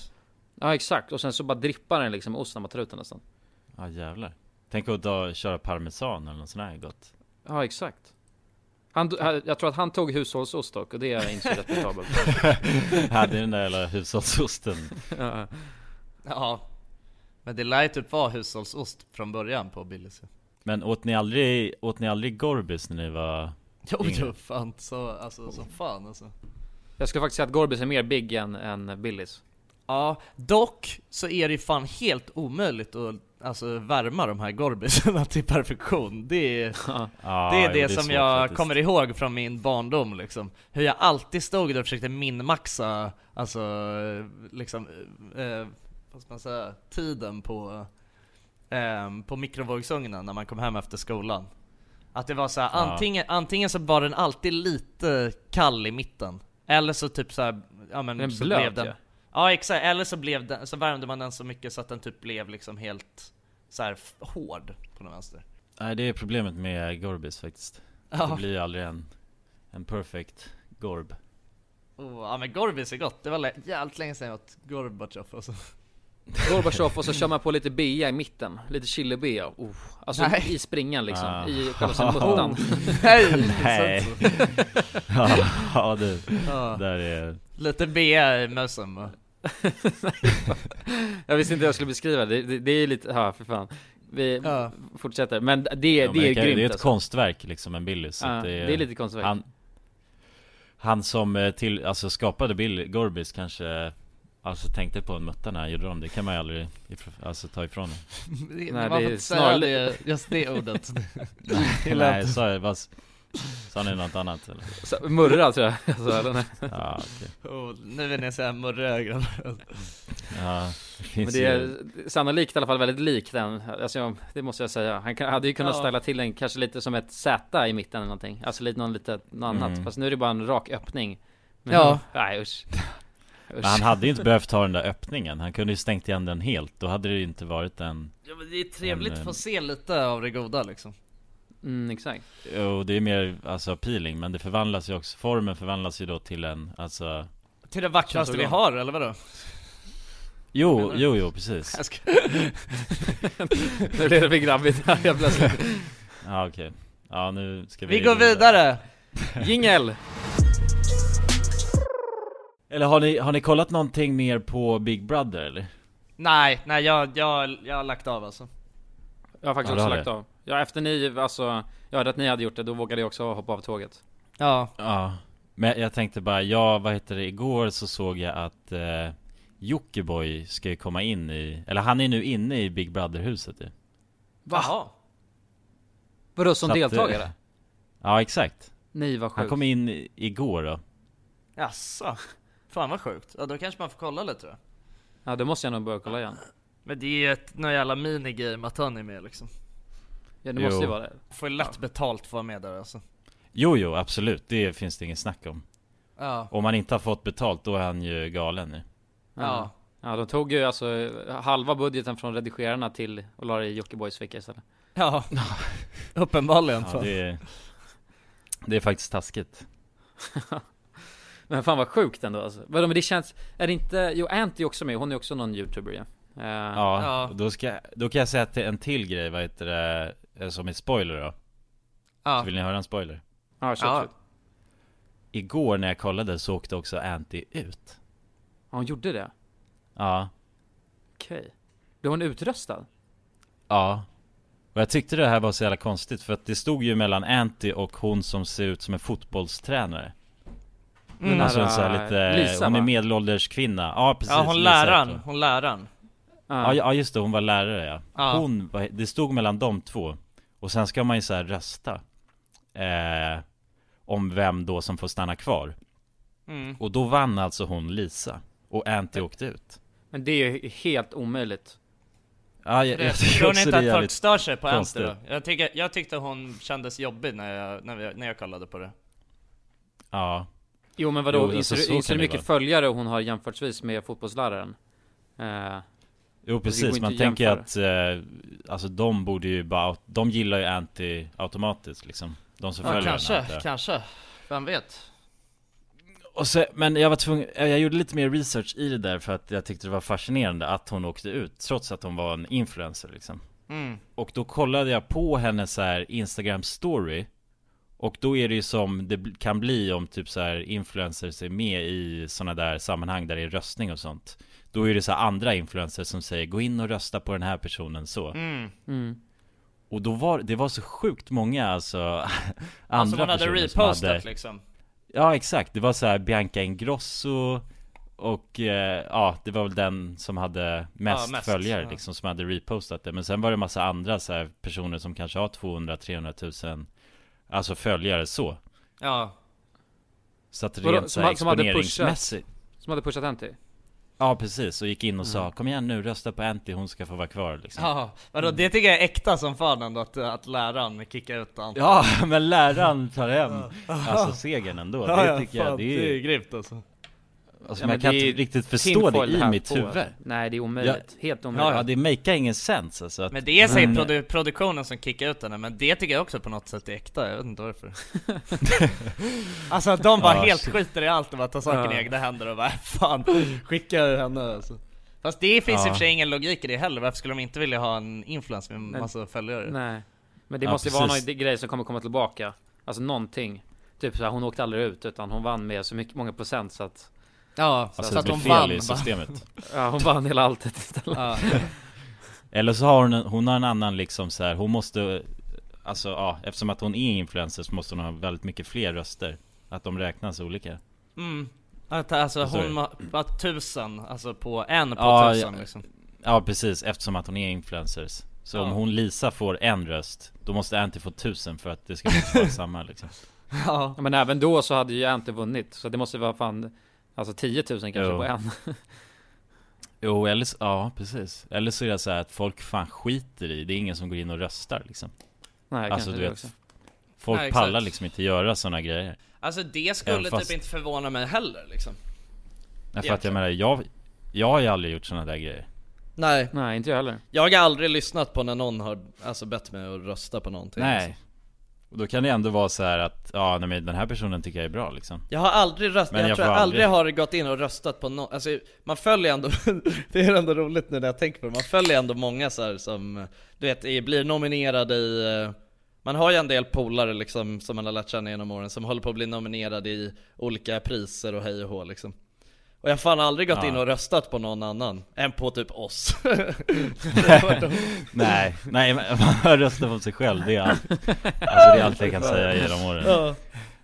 Ja exakt, och sen så bara drippar den liksom ost när man tar ut den nästan. Ja jävlar. Tänk att då köra parmesan eller något sånt här gott. Ja exakt. Han, jag tror att han tog hushållsost dock och det är inte så respektabelt. [LAUGHS] Hade den där jävla hushållsosten. [LAUGHS] ja. Ja. Men det lär ju typ vara hushållsost från början på Billys. Men åt ni aldrig, åt ni aldrig Gorbis när ni var Jo, jo fan så, alltså som fan alltså. Jag skulle faktiskt säga att Gorbis är mer big än, än Billys. Ja, dock så är det ju fan helt omöjligt att alltså, värma de här gorbisarna [LAUGHS] till perfektion. Det är [LAUGHS] Ja, det, är jo, det är som svårt jag faktiskt. kommer ihåg från min barndom liksom. Hur jag alltid stod där och försökte minmaxa, alltså liksom, eh, vad ska man säga, tiden på, eh, på mikrovågsugnen när man kom hem efter skolan. Att det var så här, Ja. antingen, antingen så var den alltid lite kall i mitten, eller så typ så här, ja men Den så blöt, blev den ja. Ja exakt, eller så, blev den, så värmde man den så mycket så att den typ blev liksom helt så här hård på den vänster. Nej det är problemet med Gorbis faktiskt. Ja. Det blir aldrig en, en perfect Gorb. Oh, ja men Gorbis är gott, det var jävligt länge sedan jag åt Gorbatjov alltså. Gorbachev och så kör man på lite bea i mitten, lite chili-bea. Oh. Alltså Nej. i springan liksom, Ah. i själva sin [LAUGHS] muttan. Nej! Nej. [LAUGHS] ja, ja du, Ja. där är... Lite bea i mössen va? [LAUGHS] jag visste inte hur jag skulle beskriva det, det, det är lite, ja för fan. Vi Ja. fortsätter, men det, Ja, det men är kan- grymt Det är ett alltså. konstverk liksom, en Billys. så Ja, att det är lite konstverk. Han, han som eh, till, alltså skapade Bill Gorbis kanske Alltså tänkte på en mutta när han gjorde dem, det kan man ju aldrig alltså, ta ifrån honom [LAUGHS] Det, Nej, det är snarare- det, just det ordet. Det [LAUGHS] lät- Nej, [LAUGHS] sa jag, vad, sa ni något annat eller? Så- Murra tror jag, alltså, eller nej. Ja, okej oh, nu vill ni säga grabbar. Ja, det finns Men det ju är sannolikt i alla fall väldigt lik den, alltså, jag- det måste jag säga. Han hade ju kunnat Ja. ställa till den kanske lite som ett Z i mitten eller någonting. Alltså lite någon lite något annat. Mm. Fast nu är det bara en rak öppning. Men, Ja. Nej usch. Men han hade ju inte behövt ta den där öppningen, han kunde ju stängt igen den helt, då hade det ju inte varit en Ja men det är trevligt En, att få eh, se lite av det goda liksom. Mm, exakt. Jo, det är mer alltså appealing, men det förvandlas ju också, formen förvandlas ju då till en, alltså Till det vackraste vi har, eller vadå? Jo, jo, jo, precis Jag ska... [LAUGHS] Nu blev det för grabbigt här helt [LAUGHS] plötsligt. Ja okej, ja nu ska vi Vi går vidare! Jingel! Eller har ni, har ni kollat någonting mer på Big Brother eller? Nej, nej jag, jag, jag har lagt av alltså. Jag har faktiskt Ja, också lagt det. av. Ja efter ni, alltså, jag hörde att ni hade gjort det, då vågade jag också hoppa av tåget. Ja. Ja, men jag tänkte bara, ja vad heter det, igår så såg jag att eh, Jockiboi ska ju komma in i, eller han är nu inne i Big Brother-huset ju? Jaha. Vadå som Så att, eh, deltagare? [LAUGHS] Ja exakt, Nej vad han sjukt. kom in igår då Jaså? Fan vad sjukt. Ja då kanske man får kolla lite då. Ja då måste jag nog börja kolla igen. Men det är ju ett något jävla minigame att han är med liksom. Ja det måste ju vara det. Får ju lätt betalt för att vara med där alltså. Jo jo absolut, det finns det ingen snack om Ja. Om man inte har fått betalt då är han ju galen nu Ja. Ja de tog ju alltså halva budgeten från redigerarna till och la det i Jockibois ficka istället. Ja. [LAUGHS] Uppenbarligen. Ja det är, det är faktiskt taskigt [LAUGHS] Men fan vad sjukt ändå alltså. Vadå men det känns, är det inte, jo Anty är också med, hon är också någon youtuber ja. Eh, Ja, Då, ska, då kan jag säga till en till grej, vad heter det, eh, som är spoiler då Ja. Så vill ni höra en spoiler? Ja, kör, Ja. kör. Igår när jag kollade så åkte också Anty ut Ja, hon gjorde det? Ja, Okej. Blev hon utröstad? ja Och jag tyckte det här var så jävla konstigt för att det stod ju mellan Anty och hon som ser ut som en fotbollstränare Mm. Alltså en så här lite, Lisa, hon är medelålders kvinna Ja precis, Ja hon Lisa läraren, heter hon. läraren. Ja, ja just det, hon var lärare ja. Ja. Hon, det stod mellan de två Och sen ska man ju så här rösta eh, Om vem då som får stanna kvar Mm. Och då vann alltså hon Lisa Och Anty åkte ut Men det är ju helt omöjligt. Ja, jag, jag tycker tror ni inte att folk stör sig på Anty då? Jag, tycker, jag tyckte hon kändes jobbig när jag, när, vi, när jag kollade på det. Ja, Jo men vadå, Jo, alltså, inser, så du- inser du mycket vara. följare hon har jämförtvis med fotbollsläraren? Eh, jo precis, man tänker att eh, Alltså de borde ju bara, de gillar ju Anty automatiskt liksom De som Ja, följer kanske, henne kanske. Vem vet? Och så, men jag var tvungen, jag gjorde lite mer research i det där för att jag tyckte det var fascinerande att hon åkte ut trots att hon var en influencer liksom. Mm. Och då kollade jag på hennes så här Instagram story Och då är det ju som det kan bli om typ så här influencers är med i sådana där sammanhang där det är röstning och sånt Då är det så här andra influencers som säger gå in och rösta på den här personen så Mm. Mm. Och då var det var så sjukt många alltså [LAUGHS] andra Alltså hon hade personer som repostat hade, liksom. Ja exakt, det var så här Bianca Ingrosso och eh, ja, det var väl den som hade mest, Ja, mest, följare ja. liksom som hade repostat det Men sen var det massa andra så här personer som kanske har 200-300 000 Alltså följare så Ja. Så att rent så som här ha- som hade exponeringsmässigt Som hade pushat Anty? Ja precis, och gick in och sa Mm. Kom igen nu, rösta på Anty, hon ska få vara kvar liksom Ja, vadå, det tycker jag är äkta som fan ändå att, att läraren kickar ut han. Ja, [LAUGHS] men läraren tar hem Alltså segern ändå, Ja, det ja, tycker jag, fan, det det är är grymt alltså. Alltså Ja, man men kan inte riktigt förstå det i här mitt på. huvud. Nej det är omöjligt, helt omöjligt Ja, ja, det makear ingen sens alltså att, Men det är säkert Men- produ- produktionen som kickar ut henne, men det tycker jag också på något sätt är äkta, jag vet inte varför. [LAUGHS] Alltså de bara Ja, helt shit. skiter i allt och bara tar saken i Ja. egna händer och bara [LAUGHS] fan, skicka henne alltså. Fast det finns i och Ja. för sig ingen logik i det heller, varför skulle de inte vilja ha en influencer med Men- massa följare? Nej. Men det Ja, måste ju vara någon grej som kommer komma tillbaka. Alltså någonting. Typ såhär, hon åkte aldrig ut utan hon vann med så mycket, många procent så att Ja, Alltså så att hon fel vann i systemet. [LAUGHS] Ja hon vann hela alltet istället. Ja. [LAUGHS] Eller så har hon, en, hon har en annan liksom så här, hon måste Alltså ja, eftersom att hon är influencer så måste hon ha väldigt mycket fler röster. Att de räknas olika. Mm. Att, alltså hon var tusen, alltså på en på Ja, tusen ja. liksom. Ja precis, eftersom att hon är influencers. Så om Ja. hon Lisa får en röst Då måste Anty få tusen för att det ska vara [LAUGHS] samma liksom. Ja, Ja, Men även då så hade ju Anty vunnit Så det måste vara fan Alltså 10 000 kanske Jo. på en. [LAUGHS] Jo eller så, ja precis. Eller så är det så här att folk fan skiter i Det är ingen som går in och röstar liksom. Nej Alltså kanske du vet också. Folk Nej, pallar liksom inte göra sådana grejer. Alltså det skulle fast- typ inte förvåna mig heller liksom. Nej, För att jag menar, jag, jag har ju aldrig gjort sådana där grejer. Nej, Nej inte jag heller. Jag har aldrig lyssnat på när någon har alltså bett mig att rösta på någonting Nej. alltså. Och då kan det ändå vara så här att, ja nej, men den här personen tycker jag är bra liksom. Jag har aldrig röstat, Men jag, jag tror jag aldrig aldrig- har gått in och röstat på någon, alltså man följer ändå, [LAUGHS] det är ändå roligt nu när jag tänker på det, man följer ändå många så som, du vet, blir nominerade i eh, man har ju en del polare liksom som man har lärt känna genom åren som håller på att bli nominerade i olika priser och hej och hå liksom Och jag har fan aldrig gått Ja. in och röstat på någon annan, än på typ oss. [LAUGHS] [LAUGHS] Nej, nej [LAUGHS] man röstar på sig själv, det är allt. Alltså det är allt jag kan säga genom åren. Ja.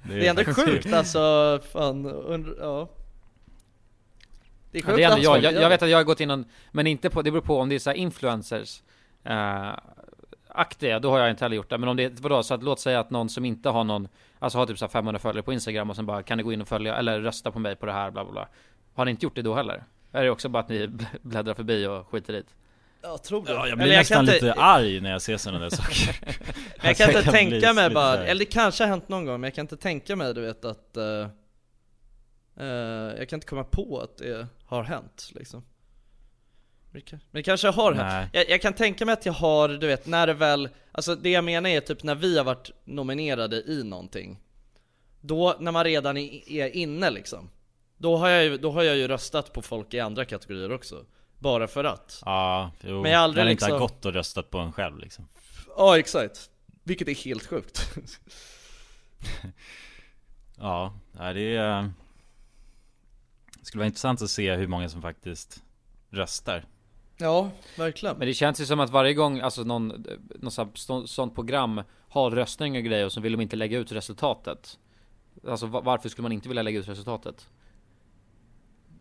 Det är ändå faktiskt sjukt alltså, fan, undr, ja. Det är Ja, sjukt det är ändå jag, jag, jag det. vet att jag har gått in och, Men inte på, det beror på om det är så här influencers eh, Aktiga, då har jag inte heller gjort det. Men om det är, vadå, så att låt säga att någon som inte har någon Alltså har typ så här 500 följare på Instagram och sen bara Kan ni gå in och följa, eller rösta på mig på det här bla bla bla Har ni inte gjort det då heller? Är det också bara att ni bl- bläddrar förbi och skiter i det? Jag tror det. Ja, jag Eller blir nästan kan lite inte- arg när jag ser sådana där [LAUGHS] saker Men jag Alltså, kan inte bli tänka mig bara, eller det kanske har hänt någon gång, men jag kan inte tänka mig du vet att eh, eh, Jag kan inte komma på att det har hänt liksom Men det, kan, men det kanske har Nej. hänt. Jag, jag kan tänka mig att jag har, du vet, när det väl Alltså det jag menar är typ när vi har varit nominerade i någonting Då, när man redan är, är inne liksom då har, jag ju, då har jag ju röstat på folk i andra kategorier också. Bara för att. Ja, jo, Men jag aldrig när det inte har liksom- gått och röstat på en själv liksom. Ja exakt. Vilket är helt sjukt. [LAUGHS] Ja, det är Det skulle vara intressant att se hur många som faktiskt röstar. Ja, verkligen. Men det känns ju som att varje gång, alltså någon, någon sånt program har röstning och grejer och så vill de inte lägga ut resultatet. Alltså va- varför skulle man inte vilja lägga ut resultatet?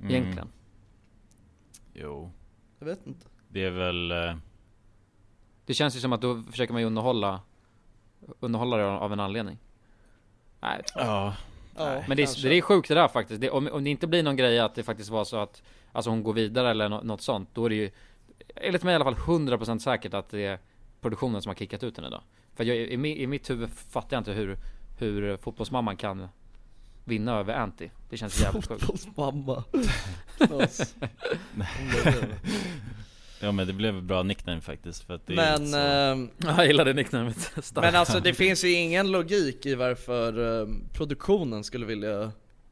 Mm. Egentligen. Jo, Jag vet inte. Det är väl eh, Det känns ju som att då försöker man ju underhålla Underhålla det av en anledning. Nej, Ja, Ja, men det är, det är sjukt det där faktiskt. Det, om, om det inte blir någon grej att det faktiskt var så att Alltså hon går vidare eller nå- något sånt Då är det ju Enligt mig i alla fall 100% säkert att det är Produktionen som har kickat ut henne då. För jag, i, i mitt huvud fattar jag inte hur Hur fotbollsmamman kan Vinna över Anty Det känns jävligt sjukt Fotbollsmamma [LAUGHS] ja men det blev bra nickname faktiskt för att det Men, så... ehm, [LAUGHS] Jag gillar det nicknamet [LAUGHS] men alltså det finns ju ingen logik i varför ehm, produktionen skulle vilja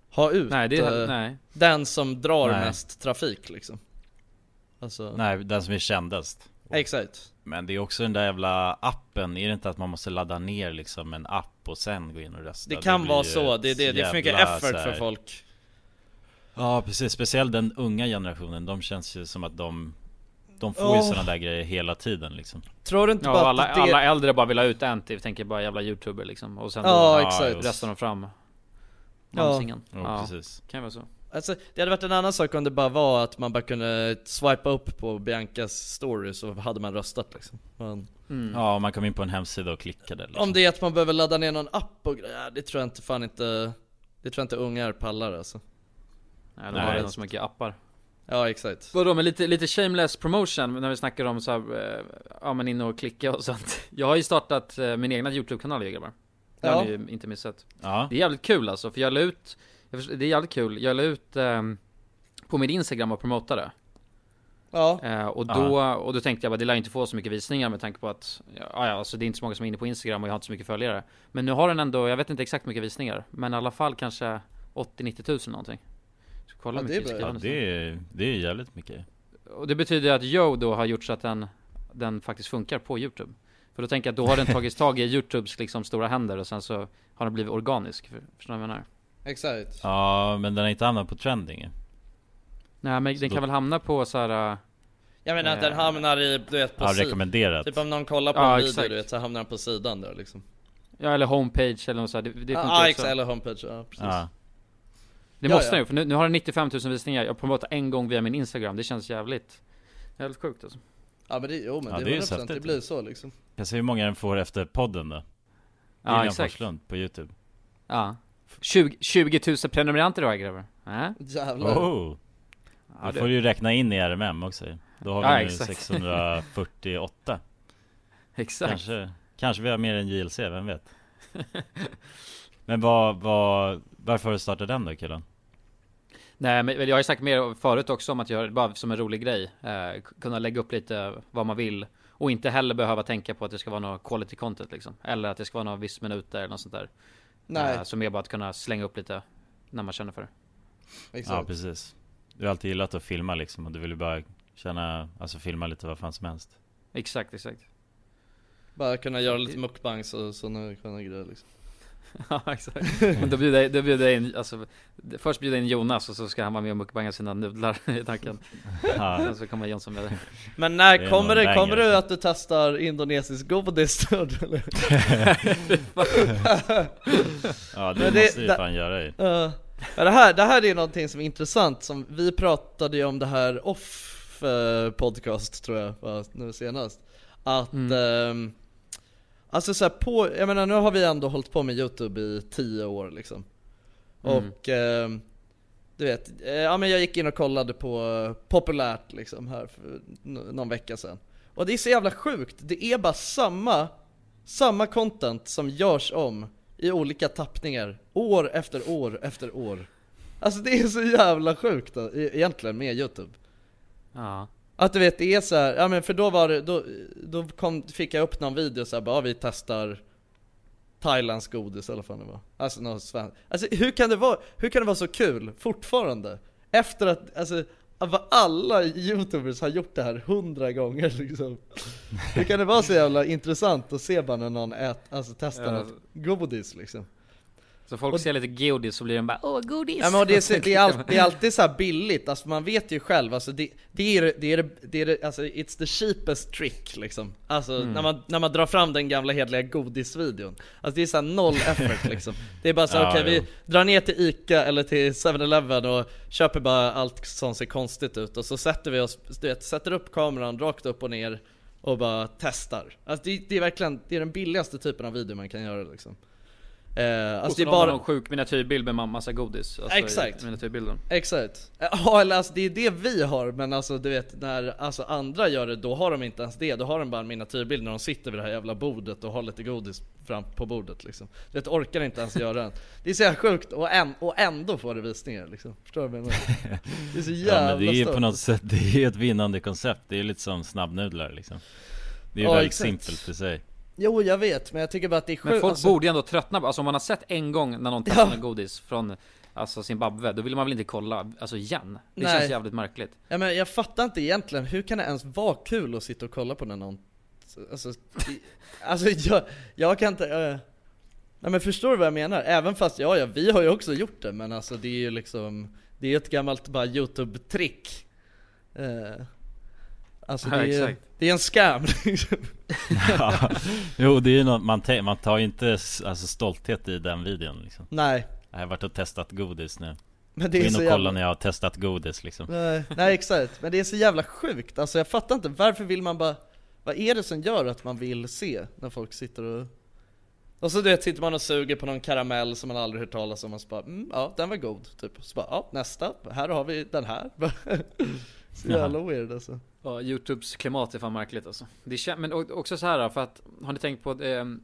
ha ut Nej, det är, eh, nej. den som drar Nej. mest trafik liksom. Alltså, Nej, den som är kändast. Exakt. Men det är också den där jävla appen, är det inte att man måste ladda ner liksom en app och sen gå in och rösta? Det kan blir vara ju så, det, det, det är för mycket effort för folk. Ja precis, speciellt den unga generationen, de känns ju som att de De får ju Åh. sådana där grejer hela tiden liksom Tror du inte Ja, bara alla, att det... alla äldre bara vill ha ut Antiv, tänker bara jävla youtuber liksom. Och sen Ja, då exakt. röstar de fram Ja. Mamsingen. Jo, Ja, precis kan ju vara så. Alltså, det hade varit en annan sak om det bara var att man bara kunde swipa upp på Biancas story så hade man röstat liksom. Men, Mm. Ja, man kom in på en hemsida och klickade liksom. Om det är att man behöver ladda ner någon app och grejer, det tror jag inte fan inte Det tror jag inte ungar pallar alltså Nej, de har redan så mycket appar. Ja exakt Vadå, men lite, lite shameless promotion när vi snackar om så här, eh, ja men in och klicka och sånt. [LAUGHS] Jag har ju startat eh, min egna YouTube-kanal ju grabbar. Det har Ja. ni ju inte missat. Ja, Det är jävligt kul alltså, för jag la ut, jag förs- det är jävligt kul, jag la ut ehm, på min Instagram och promotade. Ja, Eh, och, då, och då tänkte jag bara, det lär inte få så mycket visningar med tanke på att, ja, ja alltså det är inte så många som är inne på Instagram och jag har inte så mycket följare. Men nu har den ändå, jag vet inte exakt hur mycket visningar, men i alla fall kanske 80-90 tusen någonting. Så kolla Ja, det är mycket vi ja det, är, det är jävligt mycket Och det betyder att Joe då har gjort så att den, den faktiskt funkar på YouTube. För då tänker jag att då har den tagits tag i [LAUGHS] YouTubes liksom stora händer och sen så har den blivit organisk. För, förstår du vad jag menar? Exakt Ja, men den har inte hamnat på trending. Nej men den då- kan väl hamna på så här. äh, Jag menar att den Eh, hamnar i, du vet på Ja, sidan rekommenderat Typ om någon kollar på Ja, en video exakt. du vet så hamnar den på sidan där liksom Ja eller homepage eller något så här. Det, det funkar Ja exakt, eller homepage, ja precis Ja, Det Ja, måste ja. den ju, för nu, nu har den 95 000 visningar. Jag promotar en gång via min Instagram. Det känns jävligt, jävligt sjukt alltså. Ja men det, jo men Ja, det det är är ju 100% det blir så liksom jag ser hur många den får efter podden då Ja William exakt. Forslund på youtube Ja. 20, 20 000 prenumeranter då grabbar. Äh? Jävlar Oh! Ja, det- får du ju räkna in i RMM också. Då har vi Ja, nu exakt. 648 [LAUGHS] Exakt. Kanske, kanske vi har mer än JLC, vem vet? [LAUGHS] Men vad, vad, varför har du startat den då killen? Nej men jag har ju sagt mer förut också om att göra det bara som en rolig grej. Eh, kunna lägga upp lite vad man vill. Och inte heller behöva tänka på att det ska vara något quality content liksom. Eller att det ska vara några viss minuter eller något sånt där. Nej, Eh, så mer bara att kunna slänga upp lite när man känner för det. Ja exakt precis. Du har alltid gillat att filma liksom och du vill ju bara känna, alltså filma lite vad fan som helst. Exakt, exakt. Bara kunna göra lite mukbangs och sådana sköna grejer liksom [LAUGHS] ja exakt. Men då bjuder jag, då bjuder jag in, alltså, först bjuder jag in Jonas och så ska han vara med och mukbanga sina nudlar [LAUGHS] i tanken. ja, Sen så kommer Jonsson med det. Men när Det kommer det, kommer det att du testar indonesisk godis då, [LAUGHS] eller? ja det, Men det- måste du det- fan göra ju Uh, det här, det här är någonting som är intressant, som vi pratade ju om det här off eh, podcast tror jag, nu senast Att, ehm, alltså så på, jag menar nu har vi ändå hållit på med youtube i tio år liksom. Och, ehm, du vet, eh, ja men jag gick in och kollade på eh, populärt liksom här för någon vecka sedan. Och det är så jävla sjukt, det är bara samma, samma content som görs om i olika tappningar, år efter år efter år. Alltså det är så jävla sjukt då, e- egentligen med youtube. Ja. Att du vet, det är så här, ja men för då var det, då, då kom, fick jag upp någon video så här, bara, vi testar Thailands godis eller vad fan det var Alltså något svenskt Alltså hur kan det vara, hur kan det vara så kul fortfarande? Efter att, alltså alla youtubers har gjort det här hundra gånger liksom Hur kan det vara så jävla intressant att se bara när någon ät, alltså testar Ja. något godis liksom Så folk Och- ser lite godis så blir de bara åh godis! Ja men det, är, det, är all, det är [LAUGHS] alltid så billigt, alltså man vet ju själv, alltså det, det är det, är det, är alltså it's the cheapest trick liksom. Alltså när, man, när man drar fram den gamla hedliga godisvideon. Alltså det är så här noll effort [LAUGHS] liksom. Det är bara så Ja, okej jo. vi drar ner till Ica eller till 7-Eleven och köper bara allt som ser konstigt ut. Och så sätter vi oss, du vet, sätter upp kameran rakt upp och ner och bara testar. Alltså det, det är verkligen, det är den billigaste typen av video man kan göra liksom eh, och Alltså så det är har man bara någon sjuk miniatyrbild med massa godis. Alltså, Exakt. Miniatyrbilden. Exakt. Ja eller alltså det är det vi har, men alltså du vet när alltså, andra gör det, då har de inte ens det. Då har de bara en miniatyrbild när de sitter vid det här jävla bordet och har lite godis fram på bordet liksom. Du vet, orkar inte ens göra den. Det är så jävla sjukt, och, än, och ändå får det visningar liksom. Förstår du vad jag menar? Det är så jävla [LAUGHS] Ja men det är ju stört. på något sätt, det är ett vinnande koncept Det är lite som snabbnudlar liksom Det är Ja, väldigt exakt. simpelt i sig Jo jag vet, men jag tycker bara att det är sjukt. Men folk alltså, borde ju ändå tröttna på, alltså om man har sett en gång när någon testar Ja. godis från alltså Zimbabwe, då vill man väl inte kolla, alltså igen? Det Nej. känns jävligt märkligt. Ja men jag fattar inte egentligen, hur kan det ens vara kul att sitta och kolla på när någon Alltså, [LAUGHS] alltså jag, jag kan inte, uh, Nej men förstår du vad jag menar? Även fast, ja ja, vi har ju också gjort det men alltså det är ju liksom Det är ett gammalt bara youtube-trick Eh, Alltså Ja, det är, exakt. det är en scam [LAUGHS] liksom. ja. Jo det är ju något, man, man tar ju inte alltså, stolthet i den videon liksom. Nej, Jag har varit och testat godis nu. Men Gå det är in så och jävla kolla när jag har testat godis liksom. Nej, nej exakt, men det är så jävla sjukt, alltså jag fattar inte, varför vill man bara Vad är det som gör att man vill se när folk sitter och Och så du vet, sitter man och suger på någon karamell som man aldrig hört talas om och så bara mm, ja den var god, typ Så bara ja nästa, här har vi den här [LAUGHS] Så jävla weird alltså Ja, Youtubes klimat är fan märkligt alltså. Det kän- men också så här för att, har ni tänkt på att ehm,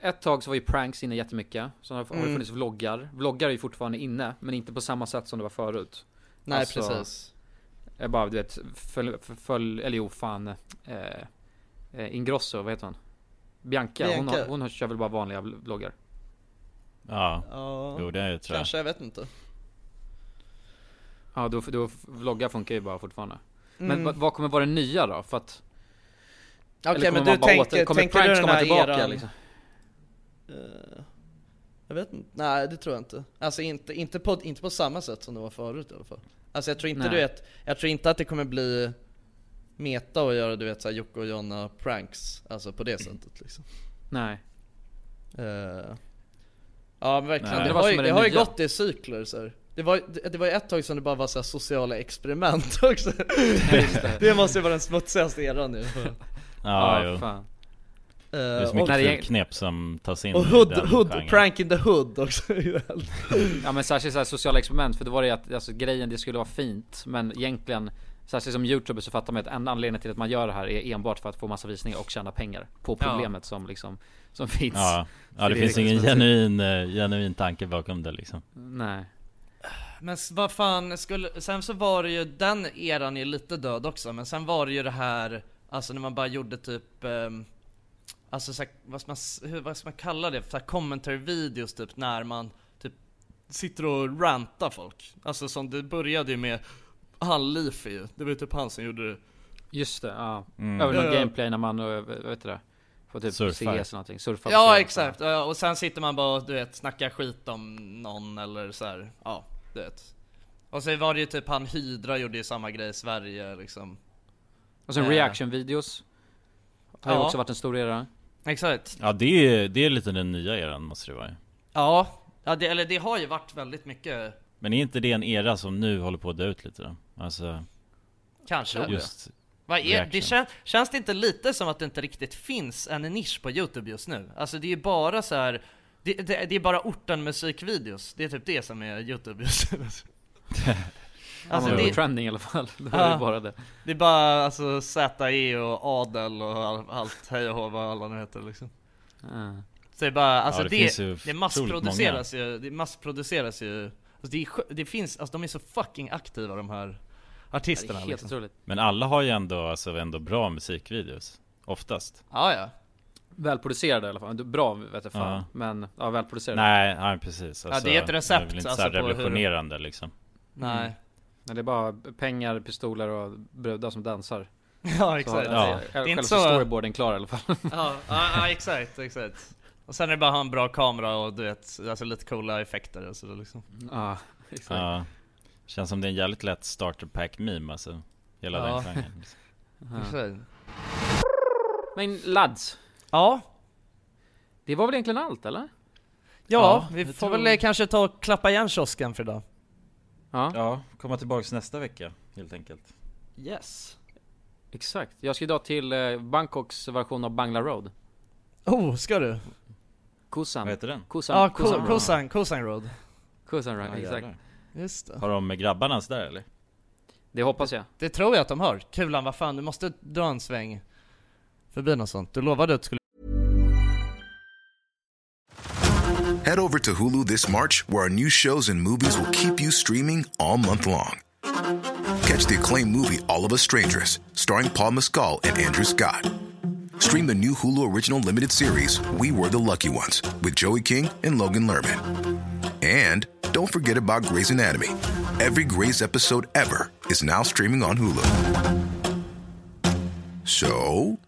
ett tag så var ju pranks inne jättemycket. Så har, har det Mm. funnits vloggar. Vloggar är ju fortfarande inne, men inte på samma sätt som det var förut. Nej Alltså, precis Jag bara, du vet, följ, följ eller jo fan, eh, eh, Ingrosso, vad heter hon? Bianca, Hon, Bianca. har, hon har, kör väl bara vanliga vl- vloggar? Ja, Ja, jo det tror jag kanske, jag vet inte Ja, då, då vloggar funkar ju bara fortfarande. Men Mm. vad, vad kommer vara det nya då? För att... Okej eller kommer men man du bara tänker, åter- kommer tänker pranks du den komma här tillbaka, eran liksom? Eh, Jag vet inte, nej det tror jag inte Alltså inte, inte, på, inte på samma sätt som det var förut i alla fall Alltså jag tror inte Nej. du vet, jag tror inte att det kommer bli Meta och göra du vet såhär Jocke och Jonna pranks Alltså på det sättet liksom Nej. Eh, Ja men verkligen, Nej. det, Det var har ju, det det har ju gått i cykler så här. det var, det, det var ju ett tag som det bara var så här sociala experiment [LAUGHS] också Det måste ju vara den smutsigaste eran nu [LAUGHS] Ja, jo fan. Det är så och, mycket det- knep som tas in och i hood, den hood, genren. prank in the hood också [LAUGHS] Ja men särskilt såhär sociala experiment, för då var det ju att alltså, grejen det skulle vara fint Men egentligen Särskilt som youtuber så fattar man att en anledning till att man gör det här är enbart för att få massa visningar och tjäna pengar På Ja. problemet som liksom Som finns. Ja, ja det finns liksom ingen genuin, eh, genuin tanke bakom det liksom. Nej. Men vad fan, skulle, sen så var det ju, den eran är lite död också, men sen var det ju det här, alltså när man bara gjorde typ, ehm, alltså så här, vad, ska man, hur, vad ska man kalla det, så här commentary videos typ när man typ sitter och rantar folk. Alltså som det började ju med han Leafy ju, det var ju typ han som gjorde det. Just det, ja Mm. Över någon Ja. gameplay när man, eh, vad heter det? Får typ Surfar. CS eller någonting, surfar Ja exakt, ja, och sen sitter man bara och du vet, snackar skit om någon eller så här. ja du vet. Och så var det ju typ han Hydra gjorde ju samma grej i Sverige liksom. Och sen Eh. reaction videos Har ju Ja. också varit en stor era Exakt. Ja det är, det är lite den nya eran måste det vara. Ja, ja det, eller det har ju varit väldigt mycket, Men är inte det en era som nu håller på att dö ut lite då? Alltså kanske. just Vad är, det kän, känns det inte lite som att det inte riktigt finns en nisch på Youtube just nu? Alltså det är ju bara så här. Det, det, det är bara orten musikvideos, det är typ det som är Youtube just nu. [LAUGHS] Alltså Alltså det det, är i alla fall, [LAUGHS] det var Ja. ju bara det det är bara alltså ZE och Adel och all, allt hej och hå, vad alla nu heter liksom. Ja. Så det är bara, alltså det det, det, otroligt massproduceras ju, det massproduceras ju alltså det, är, det finns, alltså de är så fucking aktiva de här Det artisterna är helt liksom. Men alla har ju ändå, alltså ändå bra musikvideos Oftast Ja ja. Välproducerade i alla fall, bra vet jag fan Ja. Men, ja välproducerade Nej, ja precis alltså, det är ett recept, är väl inte alltså, så på hur- revolutionerande liksom Nej. Men det är bara pengar, pistoler och brudar som dansar [LAUGHS] Ja Så, exakt. ja. Ja. Det är inte så- så storyboarden klar i alla fall Ja, ja, ja exakt, exakt. Och sen är det bara att ha en bra kamera och du vet, alltså lite coola effekter och sådär liksom. Ja, exakt Ja Känns som det är en jävligt lätt starter pack meme alltså Hela Ja. den genren. Ja. Men lads, Ja, det var väl egentligen allt eller? ja, Ja, vi får väl kanske ta och klappa igen kiosken för idag. Ja, Ja, komma tillbaks nästa vecka helt enkelt Yes. exakt Jag ska idag till eh, Bangkoks version av Bangla Road Oh, ska du? Kusan Vad heter den? Kusan, Ja, Kusan Ko- Road Kosan, Kosan Road. Kusan Road, Ja, exakt. Just det. Har de med grabbarna där eller? Det hoppas jag Det tror jag att de har. Kulan, vad fan, du måste dra en sväng förbi något sånt. Du lovade att du skulle Head over to Hulu this March, where our new shows and movies will keep you streaming all month long. Catch the acclaimed movie All of Us Strangers, starring Paul Mescal and Andrew Scott. Stream the new Hulu original limited series We Were the Lucky Ones with Joey King and Logan Lerman. And don't forget about Grey's Anatomy. Every Grey's episode ever is now streaming on Hulu. So,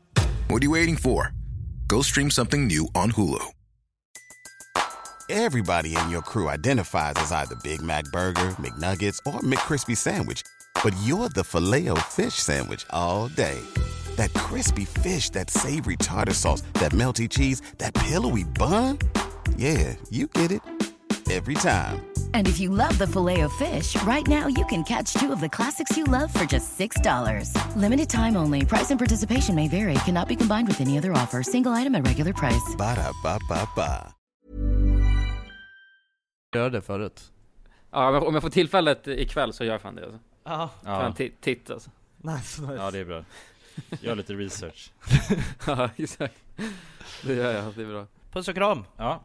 what are you waiting for? Go stream something new on Hulu. Everybody in your crew identifies as either Big Mac Burger, McNuggets, or McCrispy Sandwich. But you're the Filet-O-Fish Sandwich all day. That crispy fish, that savory tartar sauce, that melty cheese, that pillowy bun. Yeah, you get it. Every time. And if you love the filet of fish, right now you can catch two of the classics you love for just $6. Limited time only. Price and participation may vary. Cannot be combined with any other offer. Single item at regular price. Ba-da-ba-ba-ba. Gör det förut. Ja, men om jag får tillfället ikväll så gör jag fan det alltså. Ja. Ta en titt alltså. Nice, nice. Ja det är bra. Gör lite research. [LAUGHS] ja, exakt. Det gör jag, det är bra. Puss och kram. Ja.